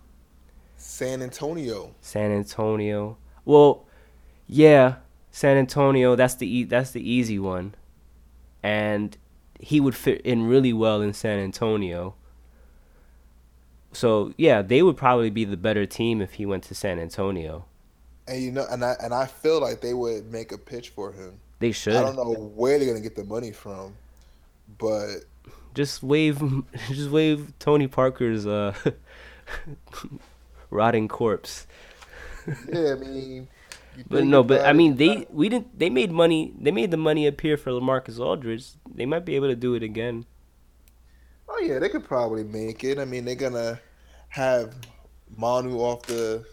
San, San Antonio, San Antonio. Well, yeah, San Antonio. That's the e- that's the easy one, and he would fit in really well in San Antonio. So yeah, they would probably be the better team if he went to San Antonio. And you know, and I and I feel like they would make a pitch for him. They should. I don't know where they're gonna get the money from, but just wave, [LAUGHS] just wave Tony Parker's uh, [LAUGHS] rotting corpse. [LAUGHS] yeah, I mean. But no, but I mean they we didn't they made money they made the money appear for LaMarcus Aldridge. They might be able to do it again. Oh yeah, they could probably make it. I mean they're gonna have Manu off the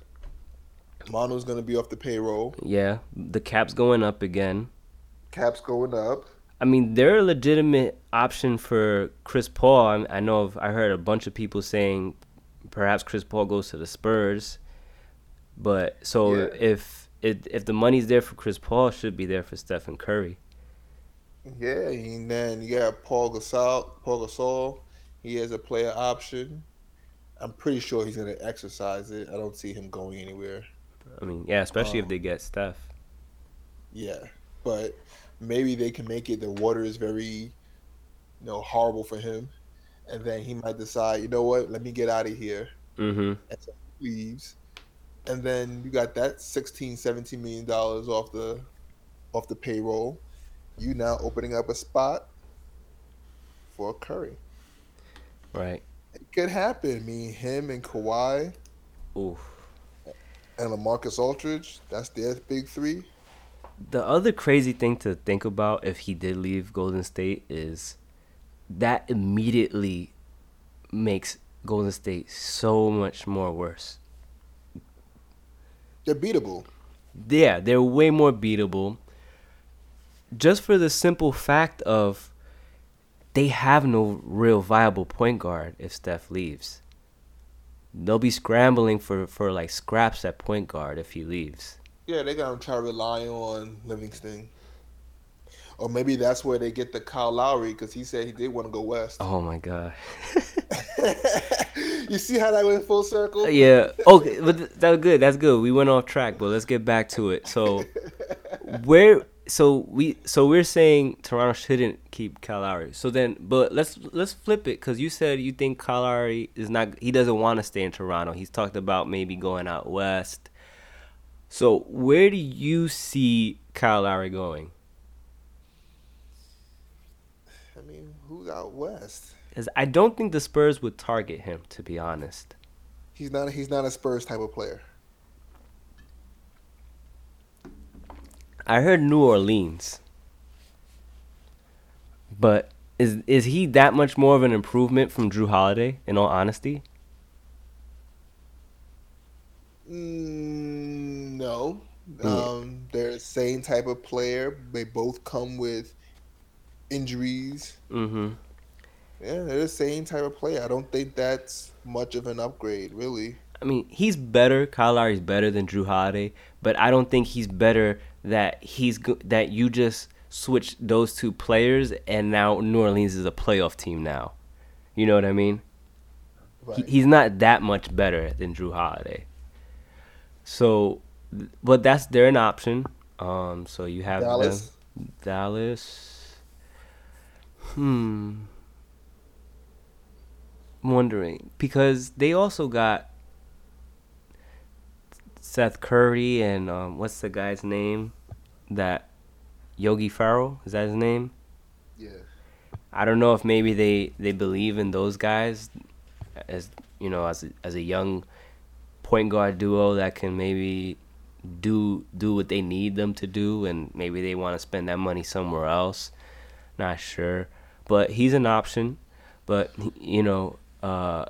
Manu's gonna be off the payroll. Yeah, the cap's going up again. Cap's going up. I mean, they're a legitimate option for Chris Paul. I, I know of, I heard a bunch of people saying perhaps Chris Paul goes to the Spurs, but so yeah. if if if the money's there for Chris Paul, should be there for Stephen Curry. Yeah, and then you got Paul Gasol. Paul Gasol, he has a player option. I'm pretty sure he's gonna exercise it. I don't see him going anywhere. I mean, yeah, especially um, if they get Steph. Yeah, but maybe they can make it. The water is very, you know, horrible for him, and then he might decide, you know what, let me get out of here, mm-hmm. and so he leaves, and then you got that 16 17 million dollars off the off the payroll, you now opening up a spot for Curry. Right. It could happen. I mean, him and Kawhi. Oof. And LaMarcus Aldridge. That's their big three. The other crazy thing to think about if he did leave Golden State is that immediately makes Golden State so much more worse. They're beatable. Yeah, they're way more beatable. Just for the simple fact of they have no real viable point guard if Steph leaves. They'll be scrambling for, for like scraps at point guard if he leaves. Yeah, they're gonna try to rely on Livingston. Or maybe that's where they get the Kyle Lowry because he said he did want to go west. Oh my god. [LAUGHS] you see how that went full circle? Uh, yeah. Okay, but that's good. That's good. We went off track, but let's get back to it. So, [LAUGHS] where? So we. So we're saying Toronto shouldn't keep Kyle Lowry. So then, but let's let's flip it because you said you think Kyle Lowry is not. He doesn't want to stay in Toronto. He's talked about maybe going out west. So where do you see Kyle Lowry going? I mean, who's out west? Because I don't think the Spurs would target him, to be honest. He's not. He's not a Spurs type of player. I heard New Orleans, but is is he that much more of an improvement from Jrue Holiday? In all honesty, mm, no. Um, they're the same type of player. They both come with injuries. Mm-hmm. Yeah, they're the same type of player. I don't think that's much of an upgrade, really. I mean, he's better. Kyle Lowry's better than Jrue Holiday, but I don't think he's better that he's that you just switch those two players and now New Orleans is a playoff team now. You know what I mean? Right. He, he's not that much better than Jrue Holiday. So, but that's they're an option. Um, so you have Dallas. Them. Dallas. Hmm wondering because they also got Seth Curry and um, what's the guy's name? That Yogi Ferrell is that his name? Yeah. I don't know if maybe they they believe in those guys as you know as a, as a young point guard duo that can maybe do do what they need them to do and maybe they want to spend that money somewhere else. Not sure, but he's an option. But you know, uh,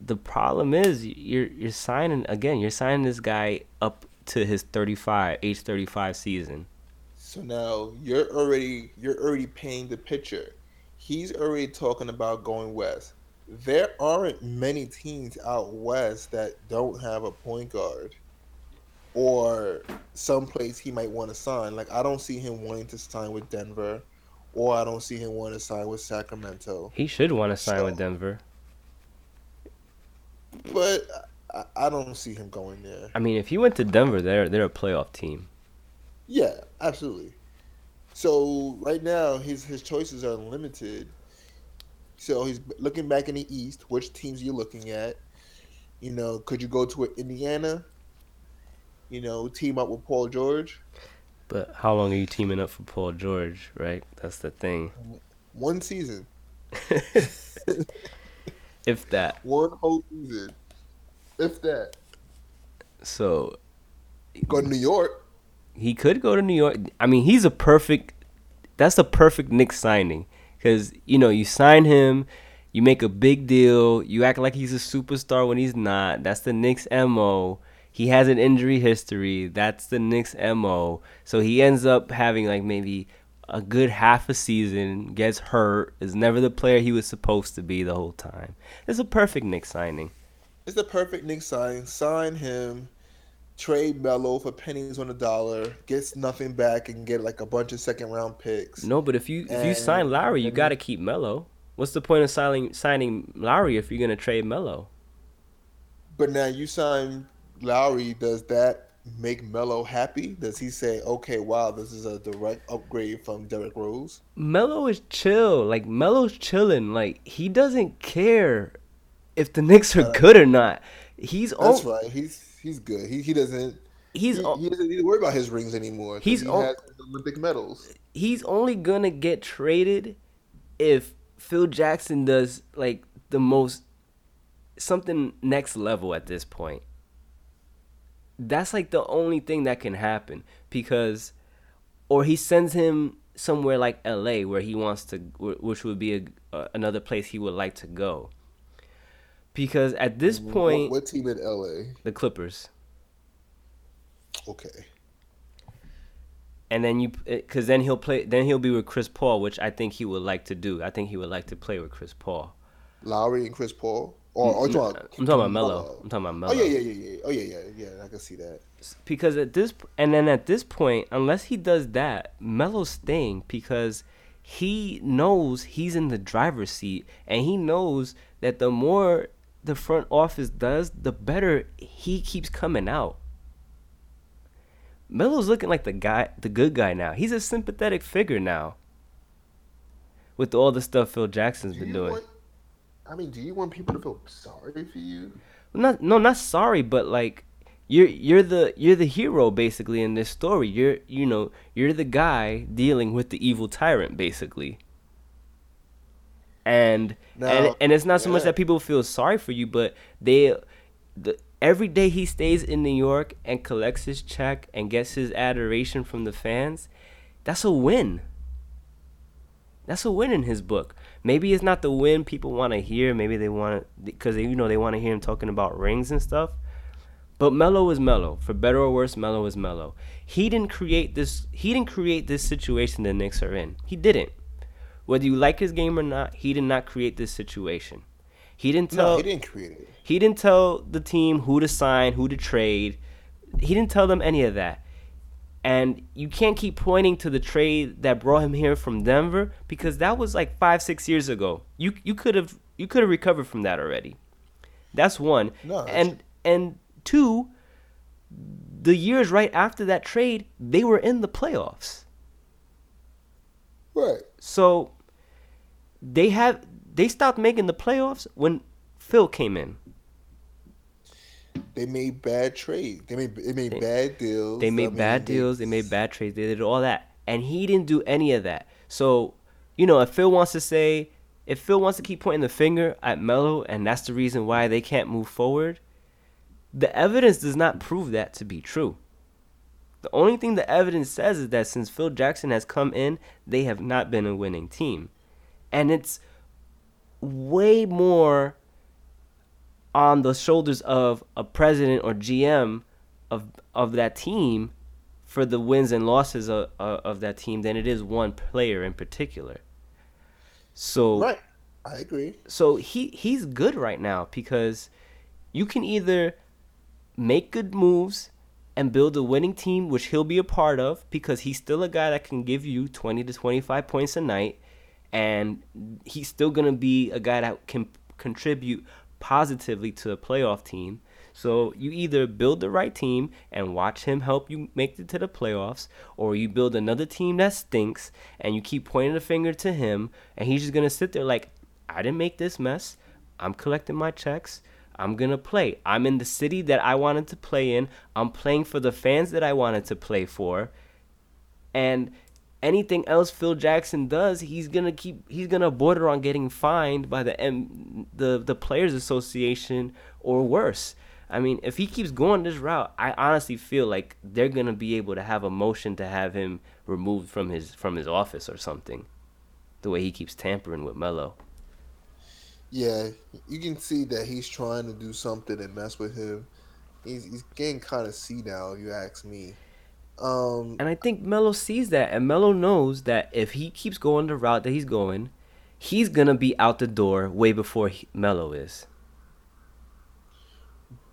the problem is you're you're signing again. You're signing this guy up to his 35 age 35 season. So now you're already you're already painting the picture. He's already talking about going west. There aren't many teams out west that don't have a point guard or someplace he might want to sign. Like I don't see him wanting to sign with Denver, or I don't see him wanting to sign with Sacramento. He should want to sign so, with Denver but I, I don't see him going there. I mean, if he went to Denver, they're they're a playoff team. Yeah, absolutely. So right now, his his choices are limited. So he's looking back in the East. Which teams are you looking at? You know, could you go to Indiana? You know, team up with Paul George. But how long are you teaming up for Paul George? Right, that's the thing. One season. [LAUGHS] if that. One whole season, if that. So, go to New York. He could go to New York. I mean, he's a perfect. That's a perfect Knicks signing because you know you sign him, you make a big deal, you act like he's a superstar when he's not. That's the Knicks mo. He has an injury history. That's the Knicks mo. So he ends up having like maybe a good half a season, gets hurt, is never the player he was supposed to be the whole time. It's a perfect Knick signing. It's the perfect Knick signing. Sign him, trade Melo for pennies on a dollar, gets nothing back, and get like a bunch of second round picks. No, but if you and, if you sign Lowry, you got to keep Melo. What's the point of signing signing Lowry if you're gonna trade Melo? But now you sign Lowry. Does that make Melo happy? Does he say, "Okay, wow, this is a direct upgrade from Derrick Rose"? Melo is chill. Like Melo's chilling. Like he doesn't care if the Knicks are uh, good or not. He's that's right. He's he's good. He he doesn't he's he, he doesn't need to worry about his rings anymore. He's he Olympic medals. he's only gonna get traded if Phil Jackson does like the most something next level at this point. That's like the only thing that can happen because, or he sends him somewhere like L.A. where he wants to, which would be a, uh, another place he would like to go. Because at this point, what, what team in LA? the Clippers. Okay. and then you because then he'll play then he'll be with Chris Paul, which I think he would like to do. I think he would like to play with Chris Paul. Lowry and Chris Paul. Or, or I'm, you I'm talking talking about Melo. I'm talking about Melo. Oh yeah, yeah, yeah, yeah. Oh yeah, yeah, yeah. I can see that. Because at this and then at this point, unless he does that, Melo's staying because he knows he's in the driver's seat and he knows that the more the front office does, the better he keeps coming out. Melo's looking like the guy, the good guy now. He's a sympathetic figure now. With all the stuff Phil Jackson's Do been you doing. want? I mean, do you want people to feel sorry for you? not no not sorry but like you're you're the you're the hero basically in this story. You're you know you're the guy dealing with the evil tyrant basically. And and Now- and it's not so much that people feel sorry for you but they the every day he stays in New York and collects his check and gets his adoration from the fans that's a win that's a win in his book. Maybe it's not the win people want to hear. Maybe they want to because you know they want to hear him talking about rings and stuff. But Melo is Melo. For better or worse, Melo is Melo. He didn't create this. He didn't create this situation the Knicks are in. He didn't. Whether you like his game or not, he did not create this situation. He didn't tell. No, he didn't create it. He didn't tell the team who to sign, who to trade. He didn't tell them any of that. And you can't keep pointing to the trade that brought him here from Denver because that was like five, six years ago. You you could have you could have recovered from that already. That's one. No, that's- and and two, the years right after that trade, they were in the playoffs. Right. So they have they stopped making the playoffs when Phil came in. They made bad trades. They made they made They- bad deals. They I made mean, bad deals. They made bad trades. They did all that, and he didn't do any of that. So, you know, if Phil wants to say, if Phil wants to keep pointing the finger at Melo, and that's the reason why they can't move forward, the evidence does not prove that to be true. The only thing the evidence says is that since Phil Jackson has come in, they have not been a winning team, and it's way more on the shoulders of a president or GM of of that team for the wins and losses of, of, that team than it is one player in particular. So Right. I agree. so he he's good right now because you can either make good moves and build a winning team which he'll be a part of because he's still a guy that can give you 20 to 25 points a night and he's still going to be a guy that can contribute positively to a playoff team. So you either build the right team and watch him help you make it to the playoffs, or you build another team that stinks and you keep pointing the finger to him, and he's just gonna sit there like, I didn't make this mess. I'm collecting my checks. I'm gonna play. I'm in the city that I wanted to play in. I'm playing for the fans that I wanted to play for. And anything else Phil Jackson does, he's gonna keep he's gonna border on getting fined by the M, the the Players Association or worse. I mean, if he keeps going this route, I honestly feel like they're gonna be able to have a motion to have him removed from his from his office or something. The way he keeps tampering with Melo. Yeah, you can see that he's trying to do something and mess with him. He's he's getting kind of senile, if you ask me. Um, And I think Melo sees that, and Melo knows that if he keeps going the route that he's going, he's gonna be out the door way before he, Melo is.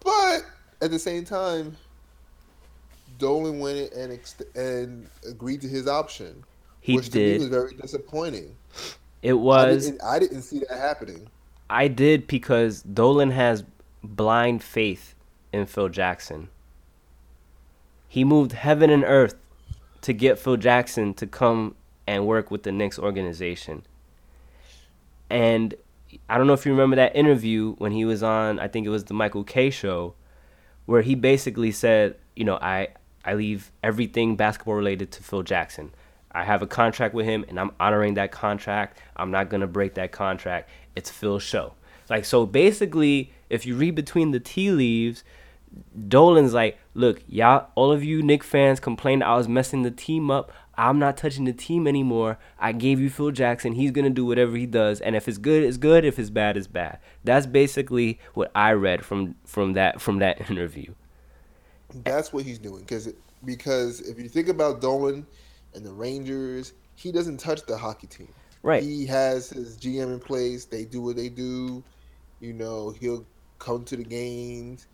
but at the same time, Dolan went it and ex- and agreed to his option, He which to me did. was very disappointing. It I was. didn't, I didn't see that happening. I did because Dolan has blind faith in Phil Jackson. He moved heaven and earth to get Phil Jackson to come and work with the Knicks organization. And I don't know if you remember that interview when he was on, I think it was the Michael Kay show, where he basically said, you know, I I leave everything basketball related to Phil Jackson. I have a contract with him and I'm honoring that contract. I'm not going to break that contract. It's Phil's show. Like so basically, if you read between the tea leaves, Dolan's like, look, y'all, all of you Knick fans complained I was messing the team up. I'm not touching the team anymore. I gave you Phil Jackson. He's gonna do whatever he does, and if it's good, it's good. If it's bad, it's bad. That's basically what I read from from that from that [LAUGHS] interview. That's what he's doing because because if you think about Dolan and the Rangers, he doesn't touch the hockey team. Right. He has his GM in place. They do what they do. You know, he'll come to the games.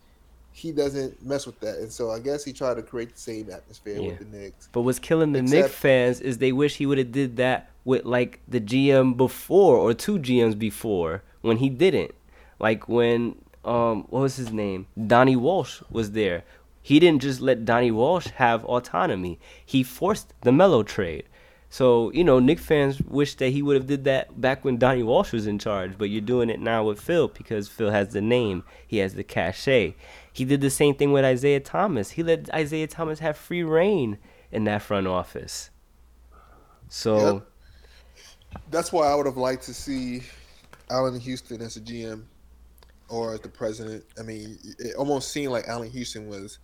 He doesn't mess with that, and so I guess he tried to create the same atmosphere yeah. with the Knicks. But what's killing the Except, Knicks fans is they wish he would have did that with like the GM before or two GMs before when he didn't. Like when um what was his name? Donnie Walsh was there. He didn't just let Donnie Walsh have autonomy. He forced the Melo trade. So, you know, Knick fans wish that he would have did that back when Donnie Walsh was in charge, but you're doing it now with Phil because Phil has the name, he has the cachet. He did the same thing with Isiah Thomas. He let Isiah Thomas have free reign in that front office. So yep. that's why I would have liked to see Allan Houston as a GM or as the president. I mean, it almost seemed like Allan Houston was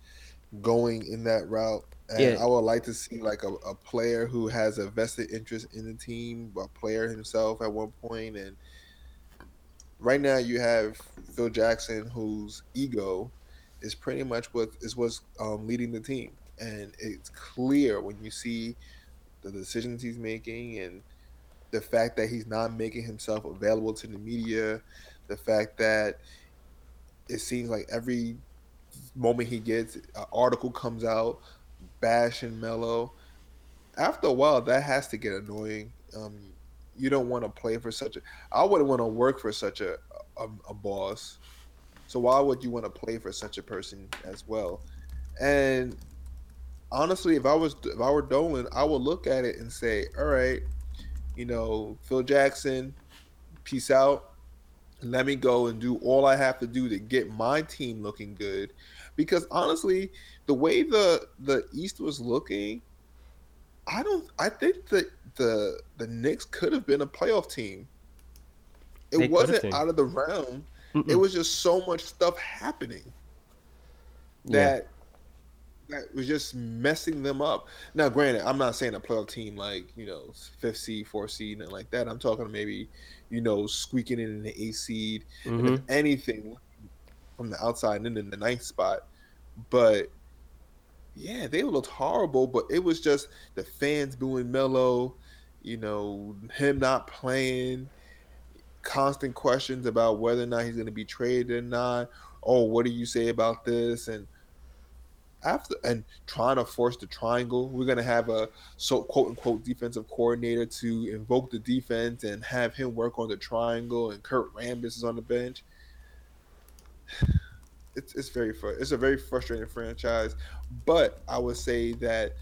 going in that route and yeah. I would like to see like a, a player who has a vested interest in the team, a player himself at one point. And right now you have Phil Jackson, whose ego is pretty much what is what's um, leading the team. And it's clear when you see the decisions he's making and the fact that he's not making himself available to the media, the fact that it seems like every moment he gets, an article comes out bashing Melo. After a while, that has to get annoying. Um, you don't want to play for such a. I wouldn't want to work for such a, a, a boss. So why would you want to play for such a person as well? And honestly, if I was if I were Dolan, I would look at it and say, all right, you know, Phil Jackson, peace out. Let me go and do all I have to do to get my team looking good. Because honestly, the way the the East was looking, I don't. I think that the the Knicks could have been a playoff team. It they wasn't out of the realm. Mm-mm. It was just so much stuff happening that yeah. that was just messing them up. Now, granted, I'm not saying a playoff team like you know fifth seed, fourth seed, and like that. I'm talking maybe you know squeaking in, in the A seed, mm-hmm. anything from the outside and then in the ninth spot. But yeah, they looked horrible, but it was just the fans booing Melo, you know, him not playing, constant questions about whether or not he's going to be traded or not. Oh, what do you say about this? And after and trying to force the triangle, we're going to have a so quote unquote defensive coordinator to invoke the defense and have him work on the triangle. And Kurt Rambis is on the bench it's it's very it's a very frustrating franchise. But I would say that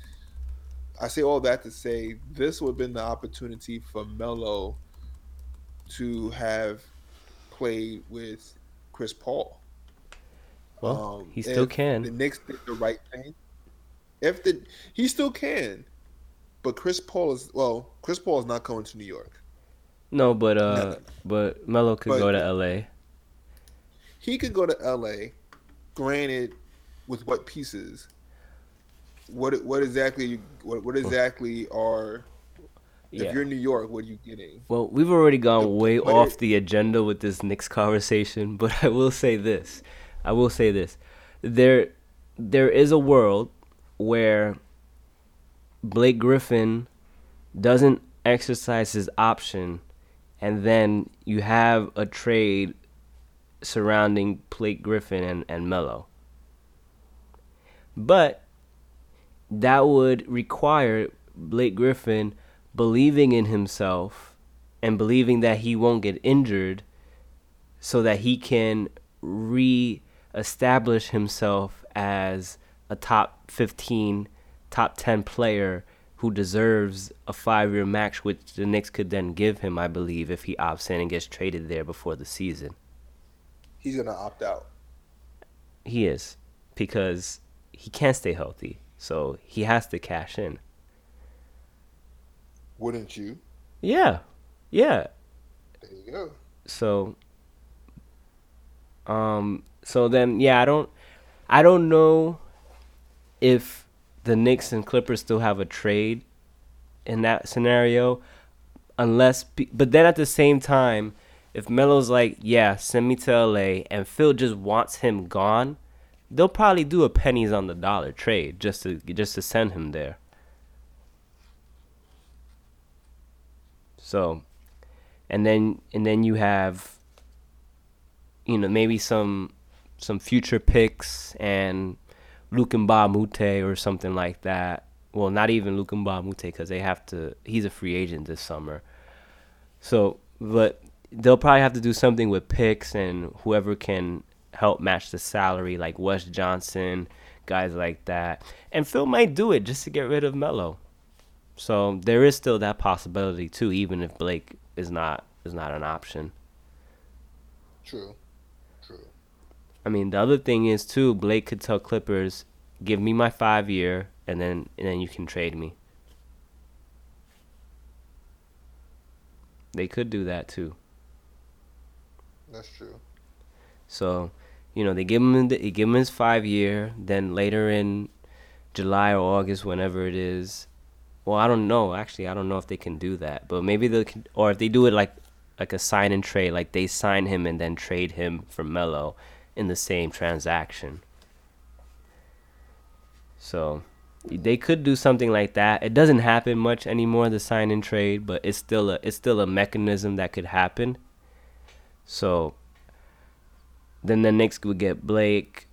I say all that to say this would have been the opportunity for Melo to have played with Chris Paul. Well, um, he still can. The Knicks did the right thing. If the he still can, but Chris Paul is well. Chris Paul is not coming to New York. No, but uh, no, no, no. but Melo could but, go to L.A. He could go to L.A granted, with what pieces? What what exactly what what exactly are yeah. if you're in New York, what are you getting? Well, we've already gone the, way off the agenda with this Knicks conversation, [LAUGHS] but I will say this. I will say this. There there is a world where Blake Griffin doesn't exercise his option and then you have a trade surrounding Blake Griffin and, and Melo. But that would require Blake Griffin believing in himself and believing that he won't get injured so that he can re-establish himself as a top 15 top 10 player who deserves a five-year max which the Knicks could then give him I believe if he opts in and gets traded there before the season he's gonna opt out. He is because he can't stay healthy. So he has to cash in. Wouldn't you? Yeah. Yeah. There you go. So um so then yeah, I don't I don't know if the Knicks and Clippers still have a trade in that scenario unless but then at the same time if Melo's like, "Yeah, send me to LA," and Phil just wants him gone, they'll probably do a pennies on the dollar trade just to just to send him there. So, and then and then you have you know maybe some some future picks and Luc Mbah a Moute or something like that. Well, not even Luc Mbah a Moute because they have to. He's a free agent this summer. So, but they'll probably have to do something with picks and whoever can help match the salary, like Wes Johnson, guys like that. And Phil might do it just to get rid of Melo. So there is still that possibility too, even if Blake is not is not an option. True. True. I mean, the other thing is too, Blake could tell Clippers, "Give me my five year, and then and then you can trade me." They could do that too. That's true. So, you know, they give him the, they give him his five year. Then later in July or August, whenever it is, well, I don't know. Actually, I don't know if they can do that. But maybe they can, or if they do it like like a sign and trade, like they sign him and then trade him for Melo in the same transaction. So they could do something like that. It doesn't happen much anymore, the sign and trade, but it's still a it's still a mechanism that could happen. So then the Knicks would get Blake.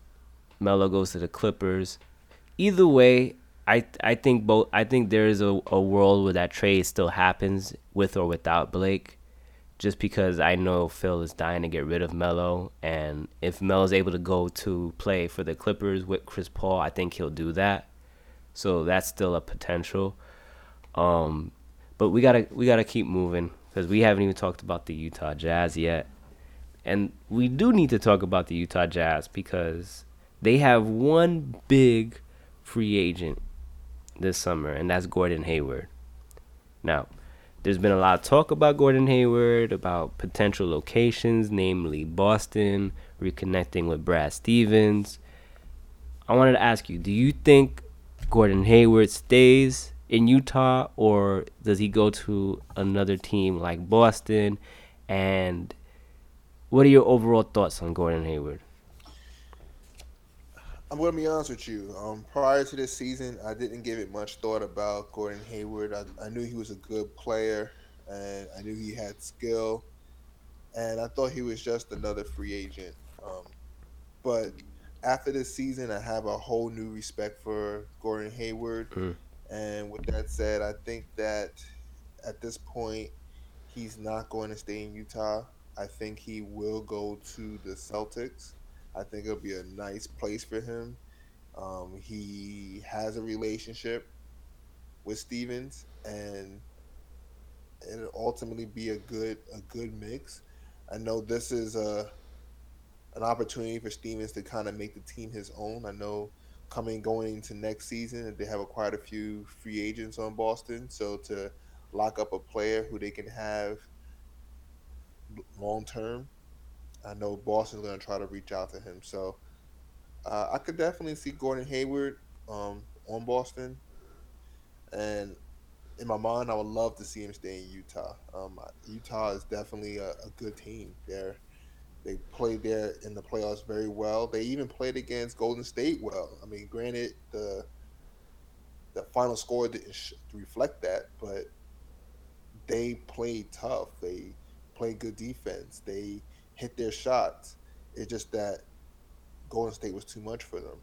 Melo goes to the Clippers. Either way, I I think both. I think there is a, a world where that trade still happens with or without Blake. Just because I know Phil is dying to get rid of Melo, and if Melo's able to go to play for the Clippers with Chris Paul, I think he'll do that. So that's still a potential. Um, but we gotta we gotta keep moving because we haven't even talked about the Utah Jazz yet. And we do need to talk about the Utah Jazz because they have one big free agent this summer, and that's Gordon Hayward. Now, there's been a lot of talk about Gordon Hayward, about potential locations, namely Boston, reconnecting with Brad Stevens. I wanted to ask you do you think Gordon Hayward stays in Utah, or does he go to another team like Boston? And what are your overall thoughts on Gordon Hayward? I'm going to be honest with you. Um, prior to this season, I didn't give it much thought about Gordon Hayward. I, I knew he was a good player, and I knew he had skill, and I thought he was just another free agent. Um, but after this season, I have a whole new respect for Gordon Hayward. Mm. And with that said, I think that at this point, he's not going to stay in Utah. I think he will go to the Celtics. I think it'll be a nice place for him. Um, he has a relationship with Stevens, and it'll ultimately be a good a good mix. I know this is a an opportunity for Stevens to kind of make the team his own. I know coming going into next season, they have quite a few free agents on Boston, so to lock up a player who they can have long term. I know Boston's going to try to reach out to him. So uh, I could definitely see Gordon Hayward um, on Boston. And in my mind, I would love to see him stay in Utah. Um, Utah is definitely a, a good team. They're, they played there in the playoffs very well. They even played against Golden State well. I mean, granted, the the final score didn't reflect that, but they played tough. They play good defense. They hit their shots. It's just that Golden State was too much for them.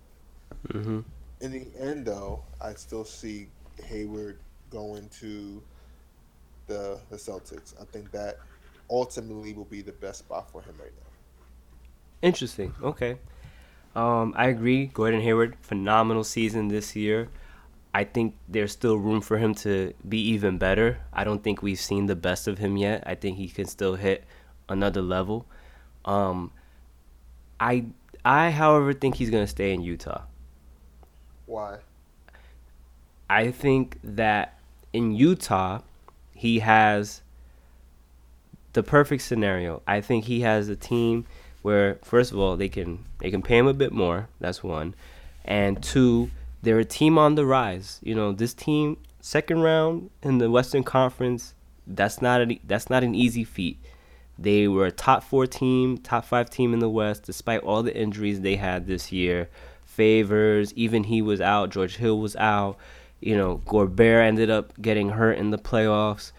Mm-hmm. In the end, though, I still see Hayward going to the the Celtics. I think that ultimately will be the best spot for him right now. Interesting. Okay. Um, I agree. Gordon Hayward, phenomenal season this year. I think there's still room for him to be even better. I don't think we've seen the best of him yet. I think he can still hit another level. Um, I I however think he's gonna stay in Utah. Why? I think that in Utah, he has the perfect scenario. I think he has a team where first of all they can they can pay him a bit more. That's one, and two, they're a team on the rise. You know, this team second round in the Western Conference. That's not that's not an easy feat. They were a top four team, top five team in the West, despite all the injuries they had this year. Favors, even he was out. George Hill was out. You know, Gobert ended up getting hurt in the playoffs.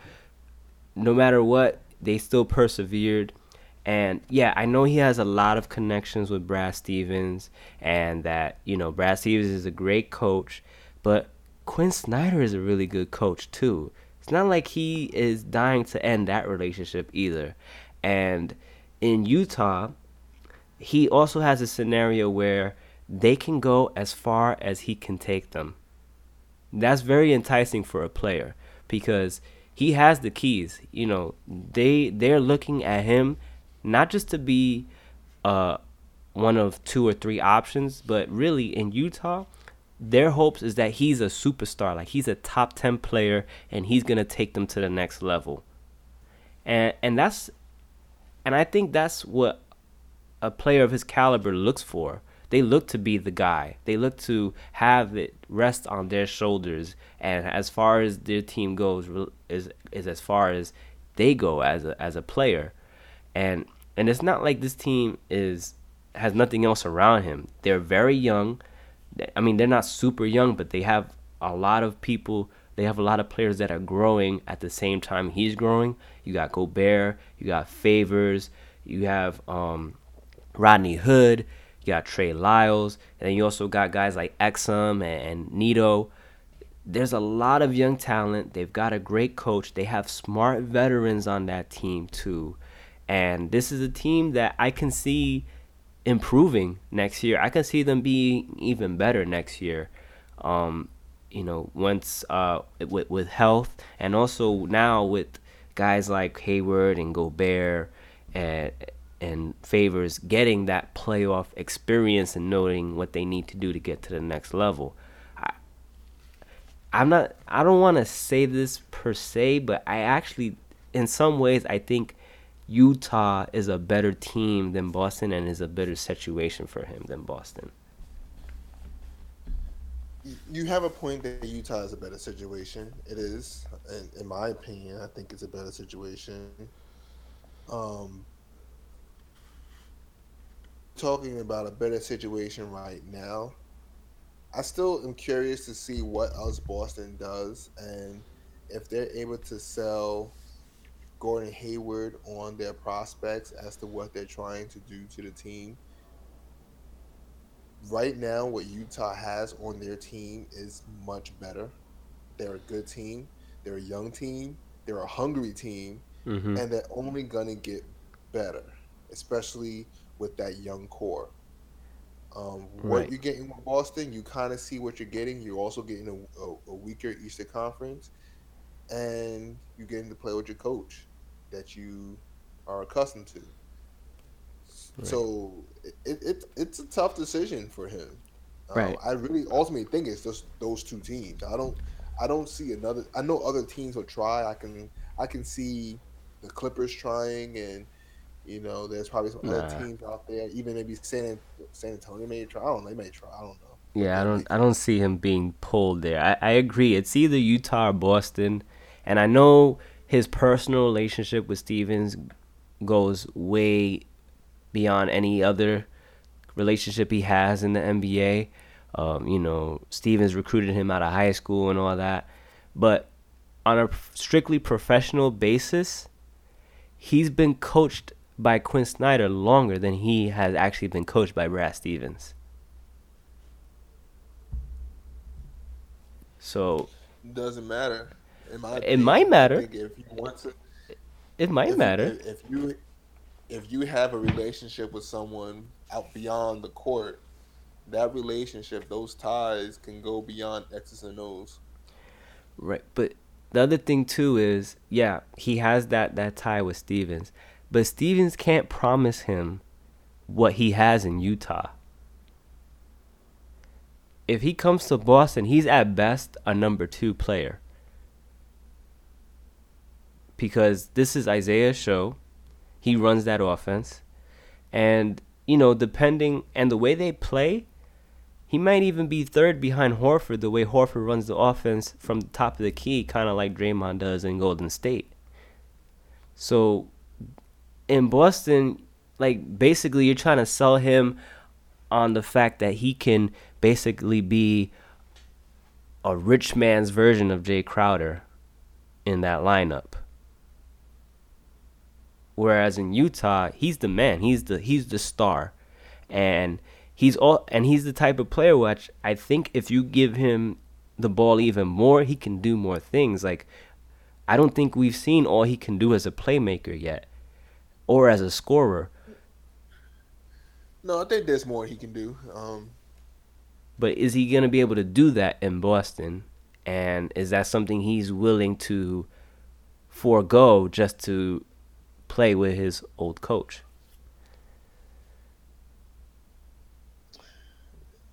No matter what, they still persevered. And yeah, I know he has a lot of connections with Brad Stevens, and that you know Brad Stevens is a great coach, but Quinn Snyder is a really good coach too. It's not like he is dying to end that relationship either. And in Utah, he also has a scenario where they can go as far as he can take them. That's very enticing for a player because he has the keys. You know, they they're looking at him not just to be uh one of two or three options, but really in Utah, their hopes is that he's a superstar, like he's a top 10 player and he's going to take them to the next level. And and that's and I think that's what a player of his caliber looks for. They look to be the guy. They look to have it rest on their shoulders. And as far as their team goes, is is as far as they go as a as a player. And and it's not like this team is has nothing else around him. They're very young. I mean, they're not super young, but they have a lot of people. They have a lot of players that are growing at the same time he's growing. You got Gobert, you got Favors, you have um, Rodney Hood, you got Trey Lyles, and then you also got guys like Exum and, and Neto. There's a lot of young talent. They've got a great coach. They have smart veterans on that team too. And this is a team that I can see improving next year. I can see them being even better next year. Um, you know, once uh, with with health and also now with guys like Hayward and Gobert and and Favors getting that playoff experience and knowing what they need to do to get to the next level. I, I'm not. I don't want to say this per se, but I actually, in some ways, I think Utah is a better team than Boston and is a better situation for him than Boston. You have a point that Utah is a better situation. It is, in, in my opinion, I think it's a better situation. Um, talking about a better situation right now, I still am curious to see what else Boston does and if they're able to sell Gordon Hayward on their prospects as to what they're trying to do to the team. Right now, what Utah has on their team is much better. They're a good team. They're a young team. They're a hungry team, mm-hmm. and they're only gonna get better, especially with that young core. Um, what right. you're getting with Boston, you kind of see what you're getting. You're also getting a, a, a weaker Eastern Conference, and you're getting to play with your coach that you are accustomed to. Right. So it, it it's a tough decision for him. Um, right. I really ultimately think it's just those two teams. I don't I don't see another. I know other teams will try. I can I can see the Clippers trying, and you know there's probably some nah. other teams out there. Even maybe San San Antonio may try. I don't know. They may try. I don't know. Yeah, I don't I don't see him being pulled there. I, I agree. It's either Utah or Boston, and I know his personal relationship with Stevens goes way beyond any other relationship he has in the NBA. Um, you know, Stevens recruited him out of high school and all that. But on a strictly professional basis, he's been coached by Quinn Snyder longer than he has actually been coached by Brad Stevens. So doesn't matter it opinion, might matter. If you want to, it might if, matter. If, if you if you have a relationship with someone out beyond the court, that relationship, those ties can go beyond X's and O's. Right, but the other thing too is, yeah, he has that that tie with Stevens, but Stevens can't promise him what he has in Utah. if he comes to Boston, he's at best a number two player. Because this is Isaiah's show. He runs that offense. And, you know, depending and the way they play, he might even be third behind Horford the way Horford runs the offense from the top of the key, kind of like Draymond does in Golden State. So in Boston, like basically you're trying to sell him on the fact that he can basically be a rich man's version of Jay Crowder in that lineup. Whereas in Utah, he's the man. He's the he's the star. And he's all and he's the type of player which I think if you give him the ball even more, he can do more things. Like I don't think we've seen all he can do as a playmaker yet or as a scorer. No, I think there's more he can do. Um, but is he going to be able to do that in Boston? And is that something he's willing to forego just to play with his old coach?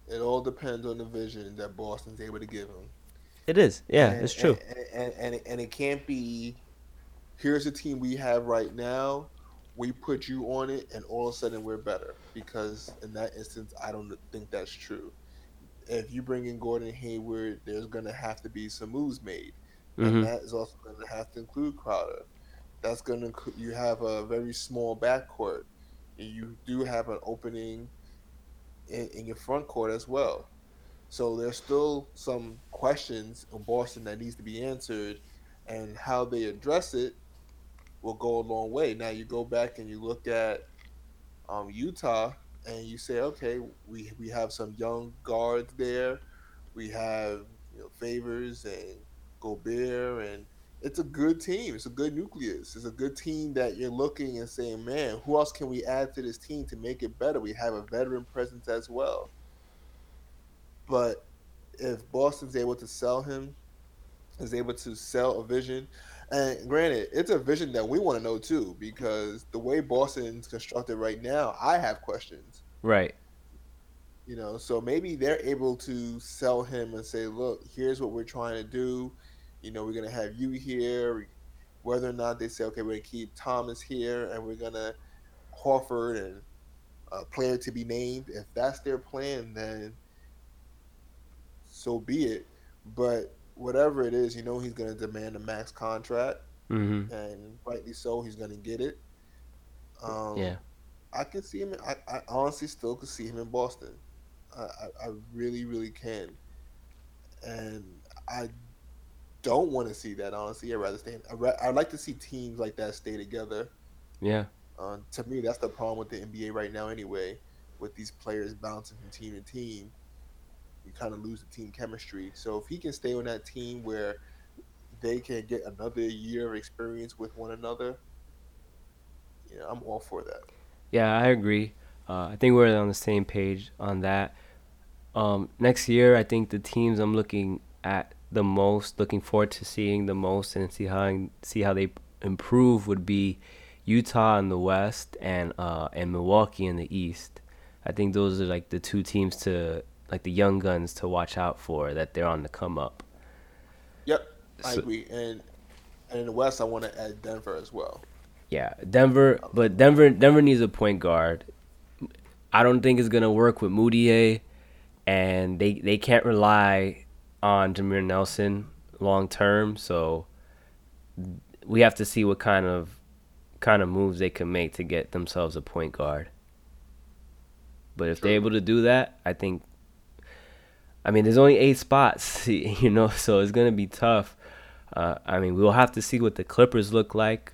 It all depends on the vision that Boston's able to give him. It is, yeah, and, it's true. And, and, and, and it can't be. Here's the team we have right now we put you on it and all of a sudden we're better because in that instance i don't think that's true if you bring in gordon hayward there's going to have to be some moves made mm-hmm. and that is also going to have to include crowder that's to you have a very small backcourt you do have an opening in, in your front court as well so there's still some questions in boston that needs to be answered and how they address it will go a long way. Now you go back and you look at um, Utah and you say, okay, we we have some young guards there. We have you know, Favors and Gobert, and it's a good team. It's a good nucleus. It's a good team that you're looking and saying, man, who else can we add to this team to make it better? We have a veteran presence as well. But if Boston's able to sell him, is able to sell a vision, and granted, it's a vision that we want to know too, because the way Boston's constructed right now, I have questions. Right. You know, so maybe they're able to sell him and say, "Look, here's what we're trying to do. You know, we're gonna have you here." Whether or not they say, "Okay, we're gonna keep Thomas here, and we're gonna Horford and a player to be named," if that's their plan, then so be it. But whatever it is, you know he's going to demand a max contract, mm-hmm. and rightly so, he's going to get it. Um, yeah, I can see him. I, I honestly still could see him in Boston. I, I, I really, really can, and I don't want to see that. Honestly, I'd rather stay. I would like to see teams like that stay together. Yeah. Uh, to me, that's the problem with the NBA right now. Anyway, with these players bouncing from team to team, you kind of lose the team chemistry. So if he can stay on that team where they can get another year of experience with one another, yeah, I'm all for that. Yeah, I agree. Uh, I think we're on the same page on that. Um, next year, I think the teams I'm looking at the most, looking forward to seeing the most, and see how see how they improve would be Utah in the West and uh, and Milwaukee in the East. I think those are like the two teams to like the young guns to watch out for that they're on the come up. Yep, I agree. And and in the West, I want to add Denver as well. Yeah, Denver, but Denver Denver needs a point guard. I don't think it's gonna work with Mudiay, and they they can't rely on Jameer Nelson long term. So we have to see what kind of kind of moves they can make to get themselves a point guard. But if True. they're able to do that, I think I mean, there's only eight spots, [LAUGHS] you know, so it's gonna be tough. Uh, I mean, we'll have to see what the Clippers look like.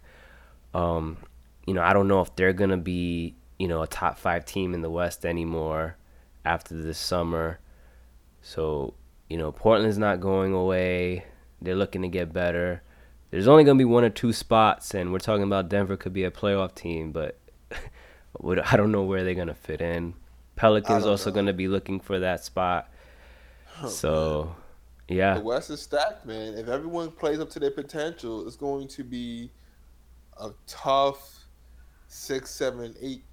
Um, you know, I don't know if they're gonna be, you know, a top five team in the West anymore after this summer. So, you know, Portland's not going away. They're looking to get better. There's only gonna be one or two spots, and we're talking about Denver could be a playoff team, but [LAUGHS] I don't know where they're gonna fit in. Pelicans also gonna be looking for that spot. Oh, so, man. yeah. The West is stacked, man. If everyone plays up to their potential, it's going to be a tough six, seven, eight,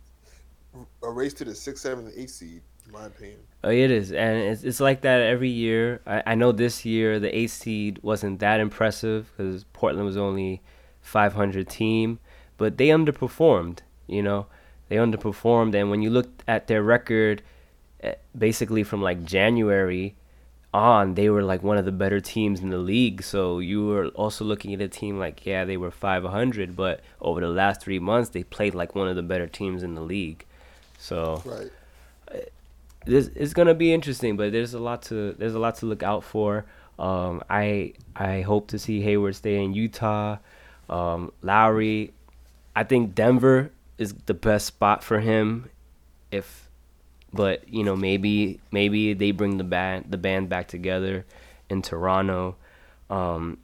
a race to the six, seven, eight seed. My opinion. Oh, it is, and it's it's like that every year. I, I know this year the eight seed wasn't that impressive because Portland was only 500 team, but they underperformed. You know, they underperformed, and when you look at their record, eh, basically from like January on, they were like one of the better teams in the league. So you were also looking at a team like, yeah, they were 500, but over the last three months, they played like one of the better teams in the league. So right. This it's gonna be interesting, but there's a lot to there's a lot to look out for. Um, I I hope to see Hayward stay in Utah. Um, Lowry, I think Denver is the best spot for him. If, but you know maybe maybe they bring the band the band back together in Toronto. Um,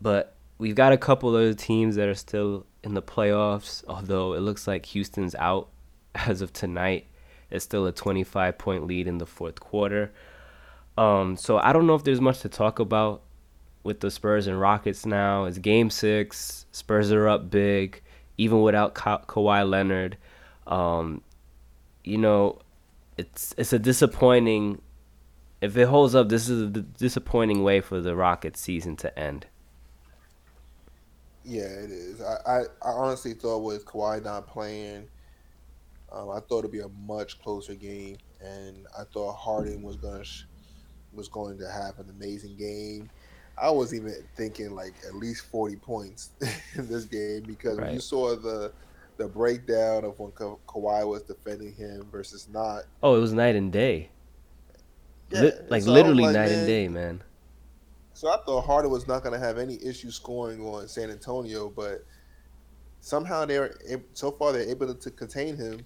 but we've got a couple other teams that are still in the playoffs. Although it looks like Houston's out [LAUGHS] as of tonight. It's still a 25 point lead in the fourth quarter. Um, so I don't know if there's much to talk about with the Spurs and Rockets now. It's game six. Spurs are up big, even without Ka- Kawhi Leonard. Um, you know, it's it's a disappointing. If it holds up, this is a disappointing way for the Rockets season to end. Yeah, it is. I, I, I honestly thought with Kawhi not playing um, I thought it'd be a much closer game, and I thought Harden was gonna sh- was going to have an amazing game. I was even thinking like at least forty points [LAUGHS] in this game because right. you saw the the breakdown of when Ka- Kawhi was defending him versus not. Oh, it was night and day. Yeah, Li- like so literally like, night man, and day, man. So I thought Harden was not going to have any issue scoring on San Antonio, but somehow they're so far they're able to contain him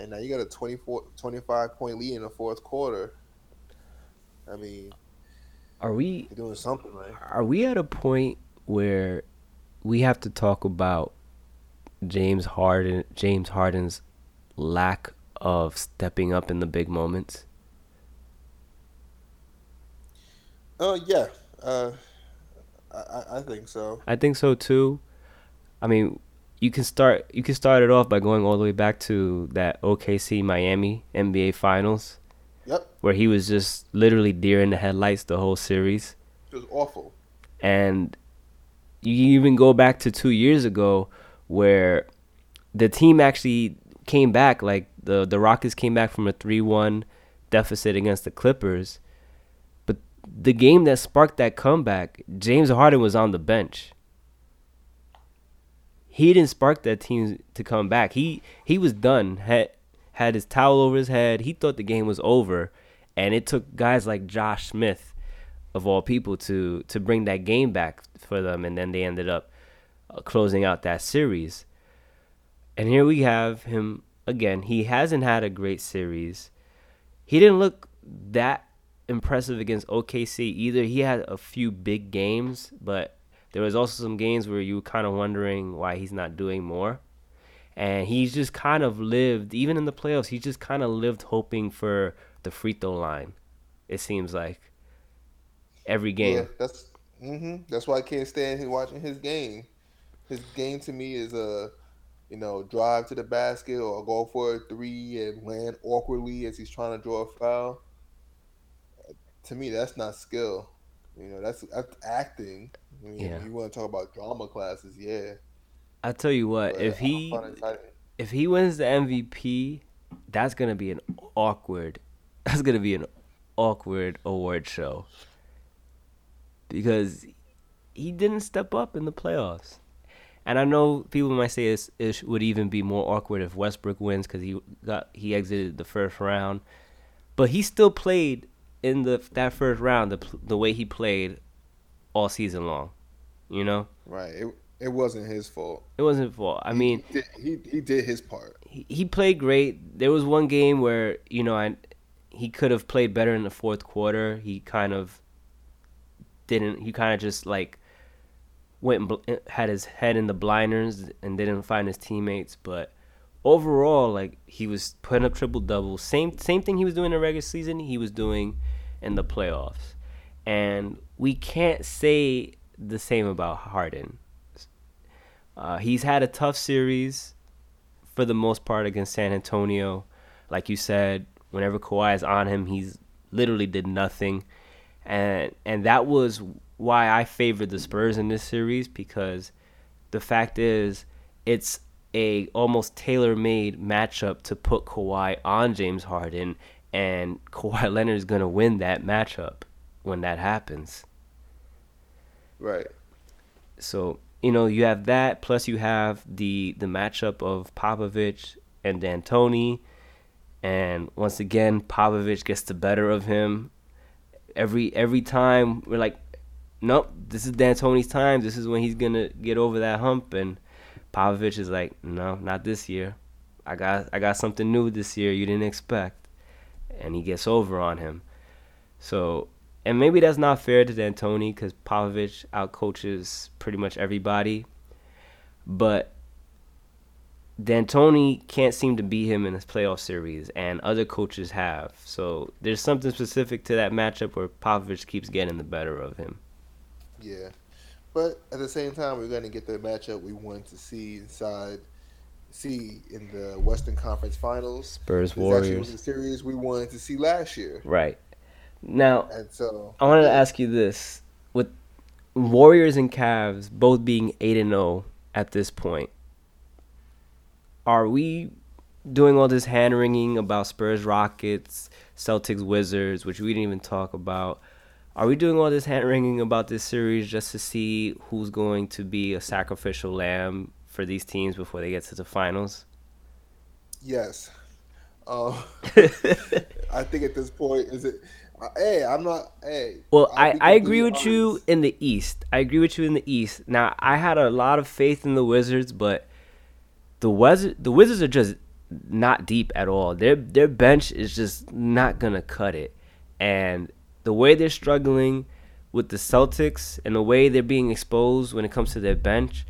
and now you got a 24, 25 point lead in the fourth quarter. I mean, are we doing something right? Are we at a point where we have to talk about James Harden, James Harden's lack of stepping up in the big moments? Oh uh, yeah, uh, I, I think so. I think so too. I mean, you can start you can start it off by going all the way back to that OKC Miami NBA Finals. Yep. Where he was just literally deer in the headlights the whole series. It was awful. And you even go back to two years ago where the team actually came back like the the Rockets came back from a 3-1 deficit against the Clippers. But the game that sparked that comeback, James Harden was on the bench he didn't spark that team to come back. He he was done. Had had his towel over his head. He thought the game was over, and it took guys like Josh Smith, of all people, to to bring that game back for them. And then they ended up uh, closing out that series. And here we have him again. He hasn't had a great series. He didn't look that impressive against OKC either. He had a few big games, but there was also some games where you were kind of wondering why he's not doing more. And he's just kind of lived, even in the playoffs, he just kind of lived hoping for the free throw line. It seems like every game. Yeah, that's mm-hmm. that's why I can't stand here watching his game. His game to me is a, you know, drive to the basket or go for a three and land awkwardly as he's trying to draw a foul. To me, that's not skill. You know, that's that's acting. I mean, yeah. You want to talk about drama classes? Yeah. I tell you what, but if he if he wins the MVP, that's gonna be an awkward. [LAUGHS] That's gonna be an awkward award show because he didn't step up in the playoffs. And I know people might say this, it would even be more awkward if Westbrook wins because he got he exited the first round, but he still played in the that first round the the way he played all season long. You know. Right. It it wasn't his fault. It wasn't his fault. I he, mean, he did, he, he did his part. He, he played great. There was one game where you know I he could have played better in the fourth quarter. He kind of didn't. He kind of just like went and had his head in the blinders and didn't find his teammates. But overall, like he was putting up triple doubles. Same same thing he was doing in the regular season. He was doing in the playoffs, and we can't say the same about Harden. Uh, he's had a tough series for the most part against San Antonio. Like you said, Whenever Kawhi is on him, he's literally did nothing, and and that was why I favored the Spurs in this series because the fact is it's a almost tailor-made matchup to put Kawhi on James Harden, and Kawhi [LAUGHS] Leonard is gonna win that matchup when that happens. Right. So you know you have that plus you have the the matchup of Popovich and D'Antoni, and once again Popovich gets the better of him. Every every time we're like, nope, this is D'Antoni's time. This is when he's gonna get over that hump, and Popovich is like, no, not this year. I got I got something new this year you didn't expect, and he gets over on him. So, and maybe that's not fair to D'Antoni because Popovich outcoaches pretty much everybody, but D'Antoni can't seem to beat him in this playoff series, and other coaches have. So there's something specific to that matchup where Popovich keeps getting the better of him. Yeah. But at the same time, we're going to get the matchup we want to see inside, see in the Western Conference Finals. Spurs Warriors. the series we wanted to see last year. Right. Now, and so I wanted to ask you this: with Warriors and Cavs both being eight and zero oh at this point, are we doing all this hand wringing about Spurs Rockets, Celtics Wizards, which we didn't even talk about? Are we doing all this hand wringing about this series just to see who's going to be a sacrificial lamb for these teams before they get to the finals? Yes. Uh, [LAUGHS] [LAUGHS] I think at this point, is it? Hey, I'm not. Hey. Well, I, I agree with honest. you in the East. I agree with you in the East. Now, I had a lot of faith in the Wizards, but the Wizards, the Wizards are just not deep at all. Their their bench is just not gonna cut it, and the way they're struggling with the Celtics and the way they're being exposed when it comes to their bench,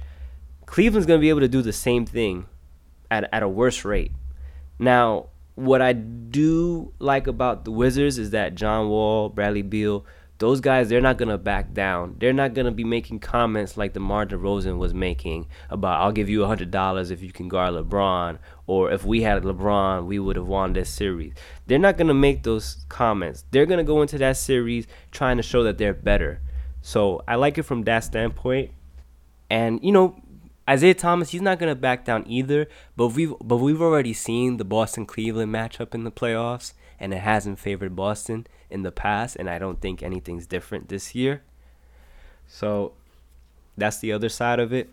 Cleveland's going to be able to do the same thing at, at a worse rate. Now, what I do like about the Wizards is that John Wall, Bradley Beal, those guys, they're not gonna back down. They're not gonna be making comments like the DeMar DeRozan was making about "I'll give you a hundred dollars if you can guard LeBron," or "If we had LeBron, we would have won this series." They're not gonna make those comments. They're gonna go into that series trying to show that they're better. So I like it from that standpoint. And you know, Isaiah Thomas, he's not gonna back down either. But we've but we've already seen the Boston Cleveland matchup in the playoffs, and it hasn't favored Boston in the past, and I don't think anything's different this year. So that's the other side of it.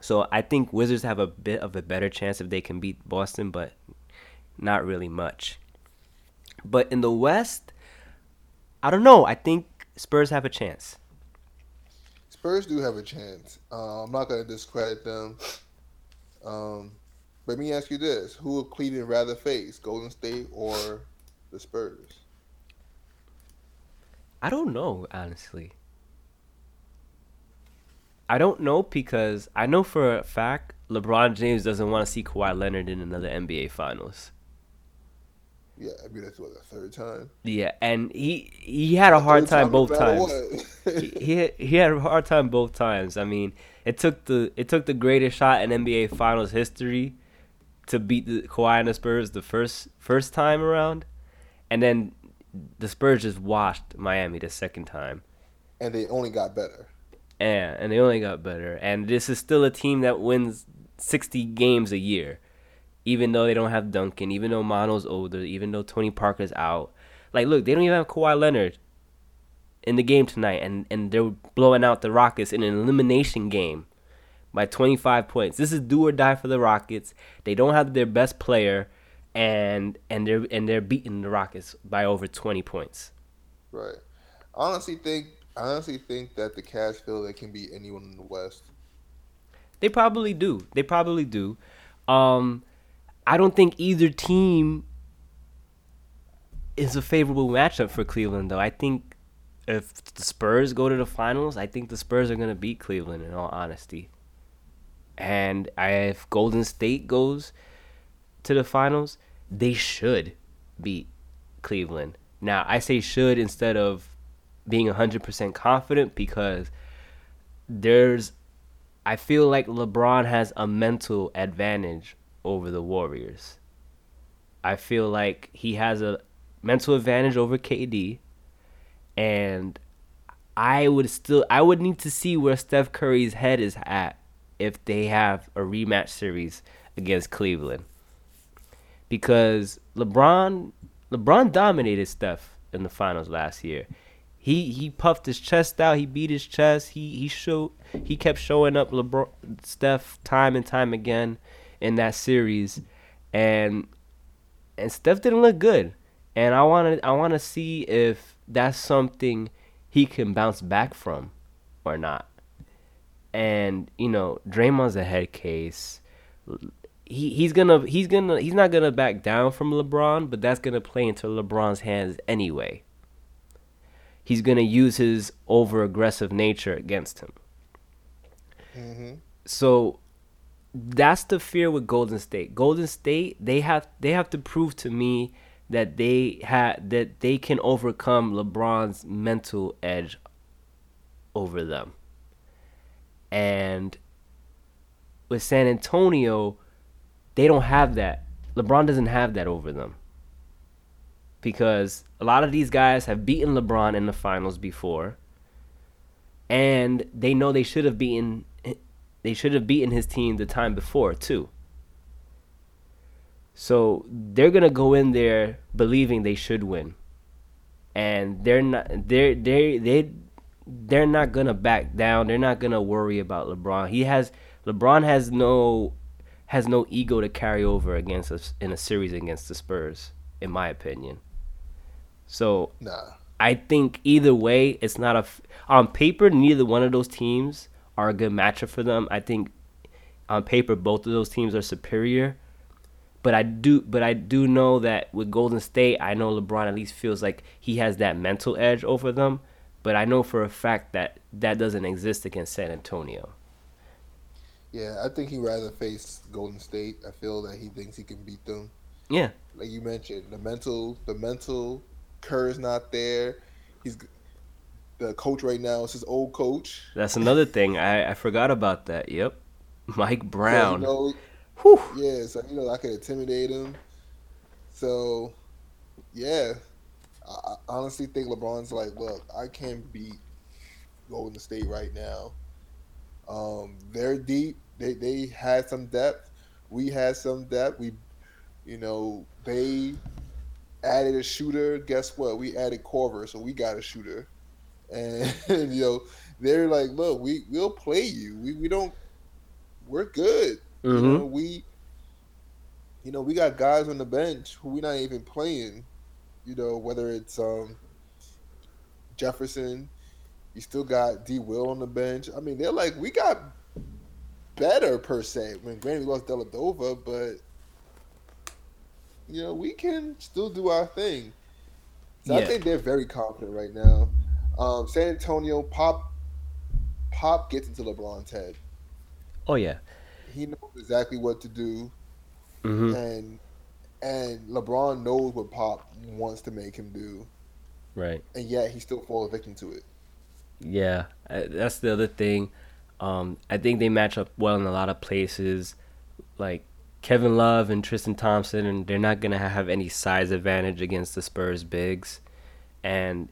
So I think Wizards have a bit of a better chance if they can beat Boston, but not really much. But in the West, I don't know. I think Spurs have a chance. Spurs do have a chance. Uh, I'm not going to discredit them. Um, let me ask you this: Who would Cleveland rather face, Golden State or the Spurs? I don't know, honestly. I don't know because I know for a fact LeBron James doesn't want to see Kawhi Leonard in another NBA Finals. Yeah, I mean that's what the third time. Yeah, and he he had a hard time, time both times. he, he he had a hard time both times. I mean, it took the it took the greatest shot in NBA Finals history to beat the Kawhi and the Spurs the first first time around, and then the Spurs just washed Miami the second time. And they only got better. Yeah, and they only got better. And this is still a team that wins 60 games a year. Even though they don't have Duncan, even though Manu's older, even though Tony Parker's out. Like, look, they don't even have Kawhi Leonard in the game tonight, and, and they're blowing out the Rockets in an elimination game by 25 points. This is do or die for the Rockets. They don't have their best player and and they're and they're beating the Rockets by over 20 points. Right. I honestly think I honestly think that the Cavs feel they can beat anyone in the West. They probably do. They probably do. Um, I don't think either team is a favorable matchup for Cleveland, though. I think if the Spurs go to the finals, I think the Spurs are going to beat Cleveland. In all honesty, and if Golden State goes to the finals, they should beat Cleveland. Now, I say should instead of being 100% confident because there's I feel like LeBron has a mental advantage over the Warriors. I feel like he has a mental advantage over KD, and I would still I would need to see where Steph Curry's head is at if they have a rematch series against Cleveland. Because LeBron LeBron dominated Steph in the finals last year. He he puffed his chest out, he beat his chest, he he showed he kept showing up LeBron Steph time and time again in that series and and Steph didn't look good. And I want to I want to see if that's something he can bounce back from or not. And you know, Draymond's a head case. He he's gonna he's gonna he's not gonna back down from LeBron, but that's gonna play into LeBron's hands anyway. He's gonna use his over aggressive nature against him. Mm-hmm. So that's the fear with Golden State. Golden State they have they have to prove to me that they had that they can overcome LeBron's mental edge over them. And with San Antonio, they don't have that. LeBron doesn't have that over them. Because a lot of these guys have beaten LeBron in the finals before. And they know they should have beaten they should have beaten his team the time before too. So they're gonna go in there believing they should win, and they're not. They're they they they're not gonna back down. They're not gonna worry about LeBron. He has LeBron has no has no ego to carry over against us in a series against the Spurs, in my opinion. So nah. I think either way, it's not a on paper. Neither one of those teams are a good matchup for them. I think on paper both of those teams are superior. But I do but I do know that with Golden State, I know LeBron at least feels like he has that mental edge over them. But I know for a fact that that doesn't exist against San Antonio. Yeah, I think he'd rather face Golden State. I feel that he thinks he can beat them. Yeah. Like you mentioned, the mental the mental Kerr's not there. He's the coach right now is his old coach. That's another thing. I, I forgot about that. Yep. [LAUGHS] Mike Brown. So, you know. Yeah, so you know I could intimidate him. So, yeah, I, honestly think LeBron's like, look, I can't beat Golden State right now. Um, they're deep. They they had some depth. We had some depth. We, you know, they added a shooter. Guess what? We added Korver, so we got a shooter. And, [LAUGHS] you know, they're like, look, we we'll play you. We we don't. We're good. Mm-hmm. You know, we you know, we got guys on the bench who we're not even playing. You know, whether it's um, Jefferson, you still got D Will on the bench. I mean, they're like we got better per se. When granted, we lost Deladova, but you know, we can still do our thing. So yeah. I think they're very confident right now. Um, San Antonio Pop Pop gets into LeBron's head. Oh yeah, he knows exactly what to do, mm-hmm. and and LeBron knows what Pop wants to make him do. Right. And yet he still falls victim to it. Yeah, that's the other thing. Um, I think they match up well in a lot of places. Like Kevin Love and Tristan Thompson, and they're not gonna have any size advantage against the Spurs bigs. And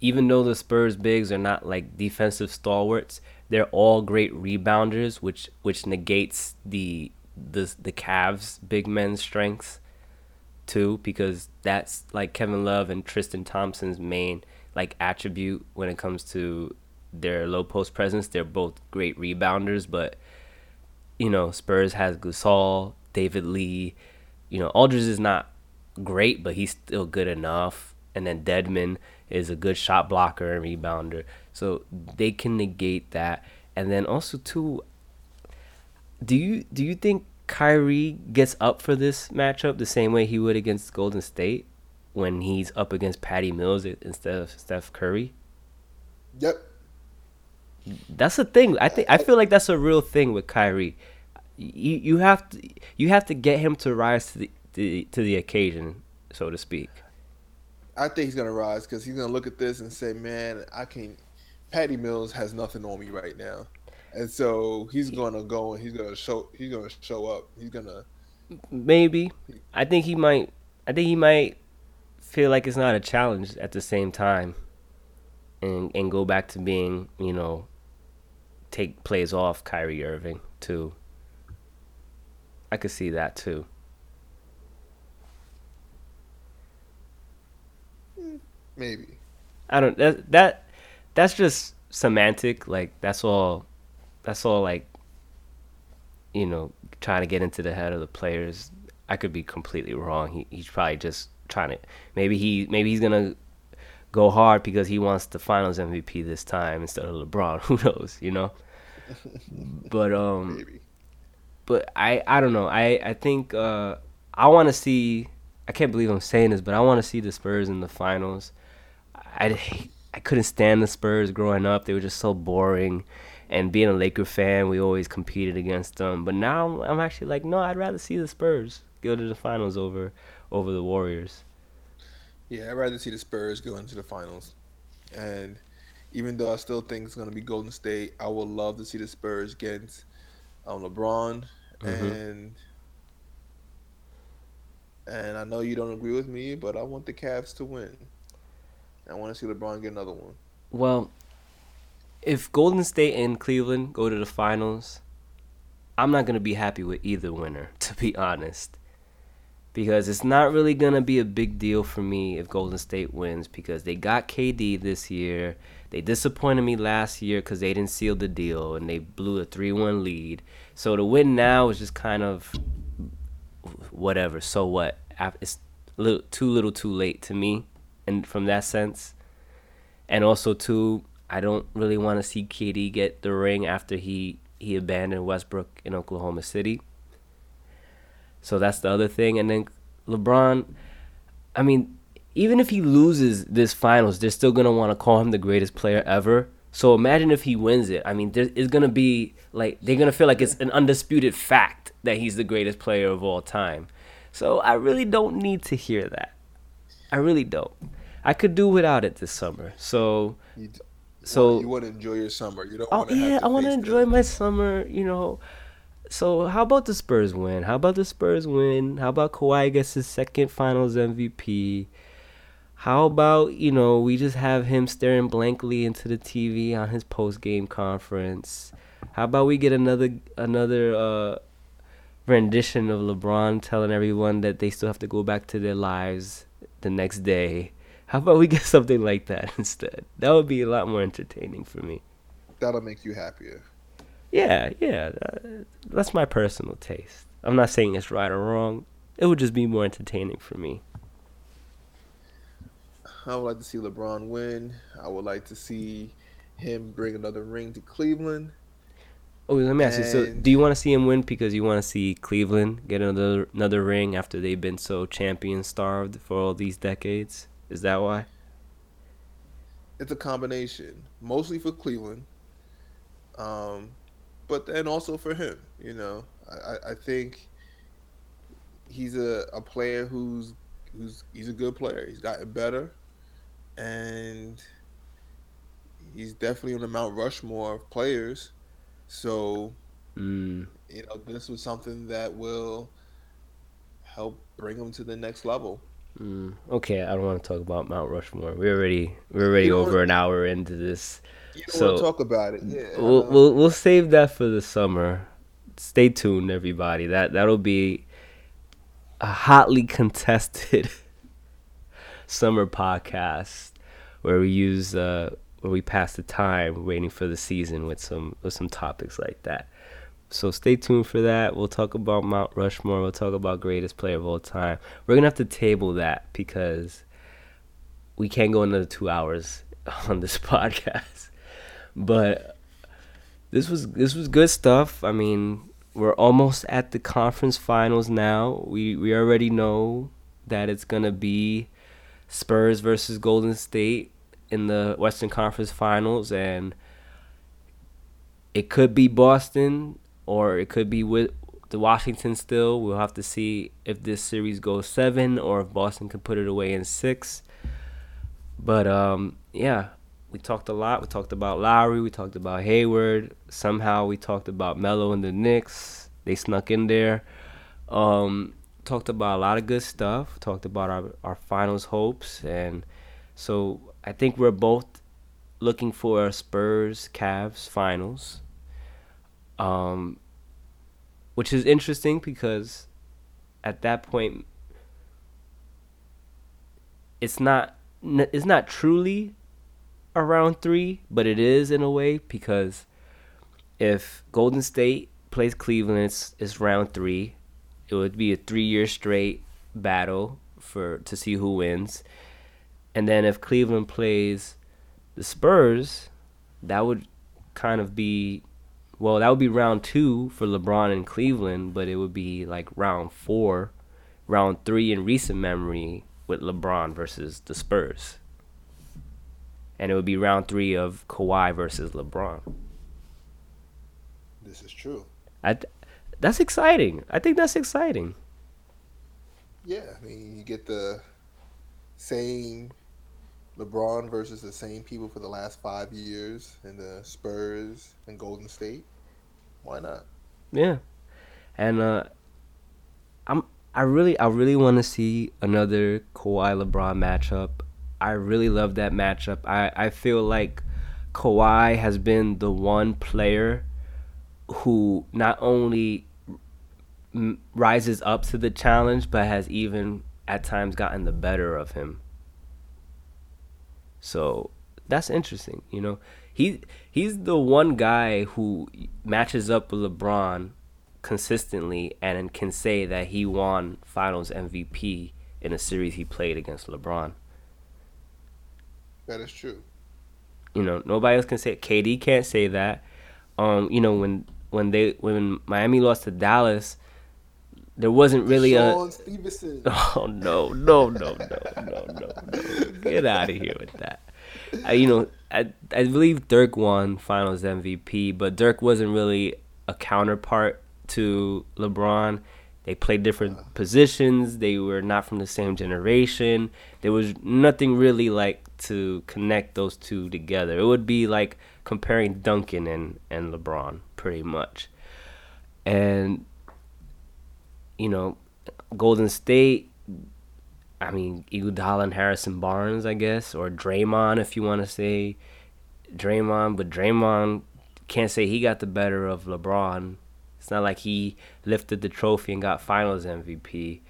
even though the Spurs bigs are not like defensive stalwarts, they're all great rebounders, which which negates the the the Cavs big men's strengths too, because that's like Kevin Love and Tristan Thompson's main like attribute when it comes to their low post presence. They're both great rebounders, but you know Spurs has Gasol, David Lee. You know Aldridge is not great, but he's still good enough. And then Dedmon is a good shot blocker and rebounder. So they can negate that. And then also too, do you do you think Kyrie gets up for this matchup the same way he would against Golden State when he's up against Patty Mills instead of Steph Curry? Yep. That's the thing. I think I feel like that's a real thing with Kyrie. You you have to you have to get him to rise to the, the to the occasion, so to speak. I think he's gonna rise because he's gonna look at this and say, "Man, I can." Patty Mills has nothing on me right now, and so he's gonna go and he's gonna show. He's gonna show up. He's gonna Maybe. I think he might. I think he might feel like it's not a challenge at the same time, and and go back to being you know. Take plays off Kyrie Irving too. I could see that too. Maybe. I don't that that that's just semantic. Like that's all. That's all. Like you know, trying to get into the head of the players. I could be completely wrong. He he's probably just trying to. Maybe he maybe he's gonna go hard because he wants the Finals MVP this time instead of LeBron. [LAUGHS] Who knows? You know. [LAUGHS] but um. Maybe. But I I don't know. I I think uh I want to see. I can't believe I'm saying this, but I want to see the Spurs in the finals. I I couldn't stand the Spurs growing up. They were just so boring. And being a Laker fan, we always competed against them. But now I'm actually like, no, I'd rather see the Spurs go to the finals over over the Warriors. Yeah, I'd rather see the Spurs go into the finals. And even though I still think it's going to be Golden State, I would love to see the Spurs against um, LeBron mm-hmm. and and I know you don't agree with me, but I want the Cavs to win. I want to see LeBron get another one. Well, if Golden State and Cleveland go to the finals, I'm not going to be happy with either winner, [LAUGHS] to be honest. Because it's not really going to be a big deal for me if Golden State wins because they got KD this year. They disappointed me last year because they didn't seal the deal and they blew a 3 1 lead. So to win now is just kind of whatever. So what? It's little, too little too late to me and from that sense. And also too, I don't really want to see KD get the ring after he he abandoned Westbrook in Oklahoma City. So that's the other thing. And then LeBron, I mean, even if he loses this finals, they're still gonna want to call him the greatest player ever. So imagine if he wins it. I mean, there is gonna be like they're gonna feel like it's an undisputed fact that he's the greatest player of all time. So I really don't need to hear that. I really don't. I could do without it this summer. So, you, so you want to enjoy your summer. You don't. Oh yeah, I want to enjoy them. my summer. You know. So how about the Spurs win? How about the Spurs win? How about Kawhi gets his second Finals MVP? How about you know we just have him staring blankly into the TV on his post game conference? How about we get another another uh, rendition of LeBron telling everyone that they still have to go back to their lives the next day. How about we [LAUGHS] get something like that instead? That would be a lot more entertaining for me. That'll make you happier. Yeah, yeah. that's my personal taste. I'm not saying it's right or wrong. It would just be more entertaining for me. I would like to see LeBron win. I would like to see him bring another ring to Cleveland. Oh, let me ask and you. So, do you want to see him win because you want to see Cleveland get another another ring after they've been so champion starved for all these decades? Is that why? It's a combination, mostly for Cleveland, um, but then also for him. You know, I, I think he's a, a player who's who's he's a good player. He's gotten better, and he's definitely on the Mount Rushmore of players so, mm. you know, this was something that will help bring them to the next level. Mm. Okay, I don't want to talk about Mount Rushmore. We're already we're already you over an hour into this. You don't so talk about it. Yeah. We'll, we'll we'll save that for the summer. Stay tuned, everybody. That that'll be a hotly contested [LAUGHS] summer podcast where we use uh, where we pass the time waiting for the season with some with some topics like that. So stay tuned for that. We'll talk about Mount Rushmore. We'll talk about greatest player of all time. We're gonna have to table that because we can't go another two hours [LAUGHS] on this [LAUGHS] podcast. But this was this was good stuff. I mean, we're almost at the conference finals now. We we already know that it's gonna be Spurs versus Golden State in the Western Conference Finals, and it could be Boston or it could be with the Washington still. We'll have to see if this series goes seven or if Boston can put it away in six. But um, yeah, we talked a lot. We talked about Lowry. We talked about Hayward. Somehow we talked about Melo and the Knicks. They snuck in there. Um, talked about a lot of good stuff. Talked about our our finals hopes, and so I think we're both looking for Spurs Cavs finals. Um, which is interesting because at that point it's not it's not truly around 3, but it is in a way because if Golden State plays Cleveland it's, it's round 3, it would be a 3-year straight battle for to see who wins. And then if Cleveland plays the Spurs, that would kind of be well, that would be round two for LeBron and Cleveland, but it would be like round four, round three in recent memory with LeBron versus the Spurs. And it would be round three of Kawhi versus LeBron. This is true. I, that's exciting. I think that's exciting. Yeah, I mean, you get the same LeBron versus the same people for the last five years in the Spurs and Golden State. Why not? Yeah, and uh, I'm I really I really want to see another Kawhi LeBron matchup. I really love that matchup. I I feel like Kawhi has been the one player who not only rises up to the challenge, but has even at times gotten the better of him. So that's interesting. You know, he he's the one guy who matches up with LeBron consistently and can say that he won Finals MVP in a series he played against LeBron. That is true. You know, nobody else can say it. KD can't say that. Um, you know, when when they when Miami lost to Dallas, there wasn't really Sean a. Stevenson. [LAUGHS] Oh no no no no no no no! Get out of here with that. I, you know, I I believe Dirk won Finals MVP, but Dirk wasn't really a counterpart to LeBron. They played different uh. positions. They were not from the same generation. There was nothing really like to connect those two together. It would be like comparing Duncan and, and LeBron, pretty much. And you know, Golden State. I mean, Iguodala and Harrison Barnes, I guess, or Draymond, if you want to say Draymond. But Draymond can't say he got the better of LeBron. It's not like he lifted the trophy and got Finals MVP.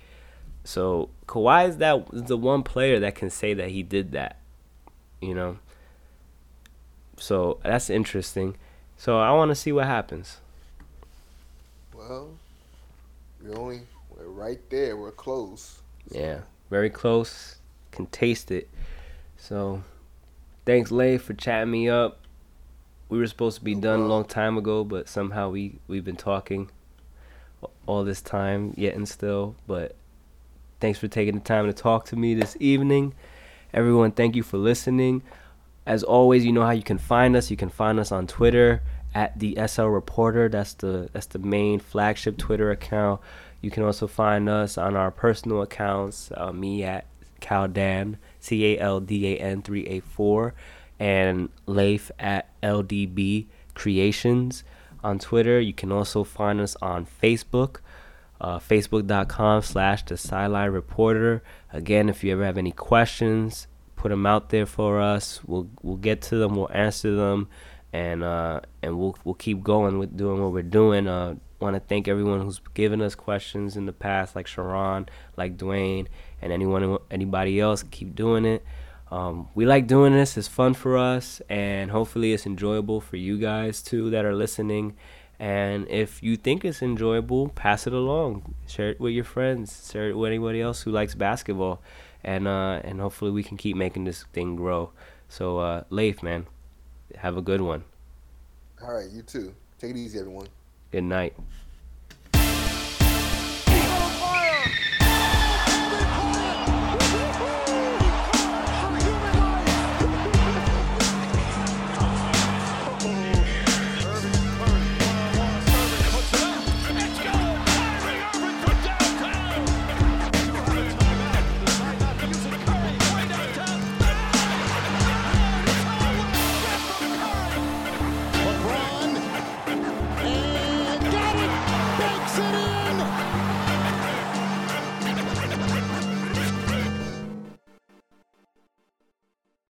So Kawhi is that is the one player that can say that he did that. You know. So that's interesting. So I want to see what happens. Well, we're only we're right there. We're close. So. Yeah, very close. Can taste it. So, thanks, Leif, for chatting me up. We were supposed to be no done problem. a long time ago, but somehow we we've been talking all this time, yet and still. But thanks for taking the time to talk to me this evening. Everyone, thank you for listening. As always, you know how you can find us. You can find us on Twitter at the SL Reporter. That's the that's the main flagship Twitter account. You can also find us on our personal accounts. Uh, me at Caldan C A L D A N three eight four, and Leif at LDB Creations on Twitter. You can also find us on Facebook. Uh, facebook.com slash the sideline reporter again if you ever have any questions put them out there for us we'll we'll get to them we'll answer them and uh, and we'll we'll keep going with doing what we're doing. Uh, Want to thank everyone who's given us questions in the past, like Sharon, like Dwayne, and anyone anybody else. Keep doing it. Um, we like doing this. It's fun for us, and hopefully, it's enjoyable for you guys too that are listening. And if you think it's enjoyable, pass it along. Share it with your friends. Share it with anybody else who likes basketball, and uh, and hopefully, we can keep making this thing grow. So, uh, Leif, man, have a good one. All right, you too. Take it easy, everyone. Good night.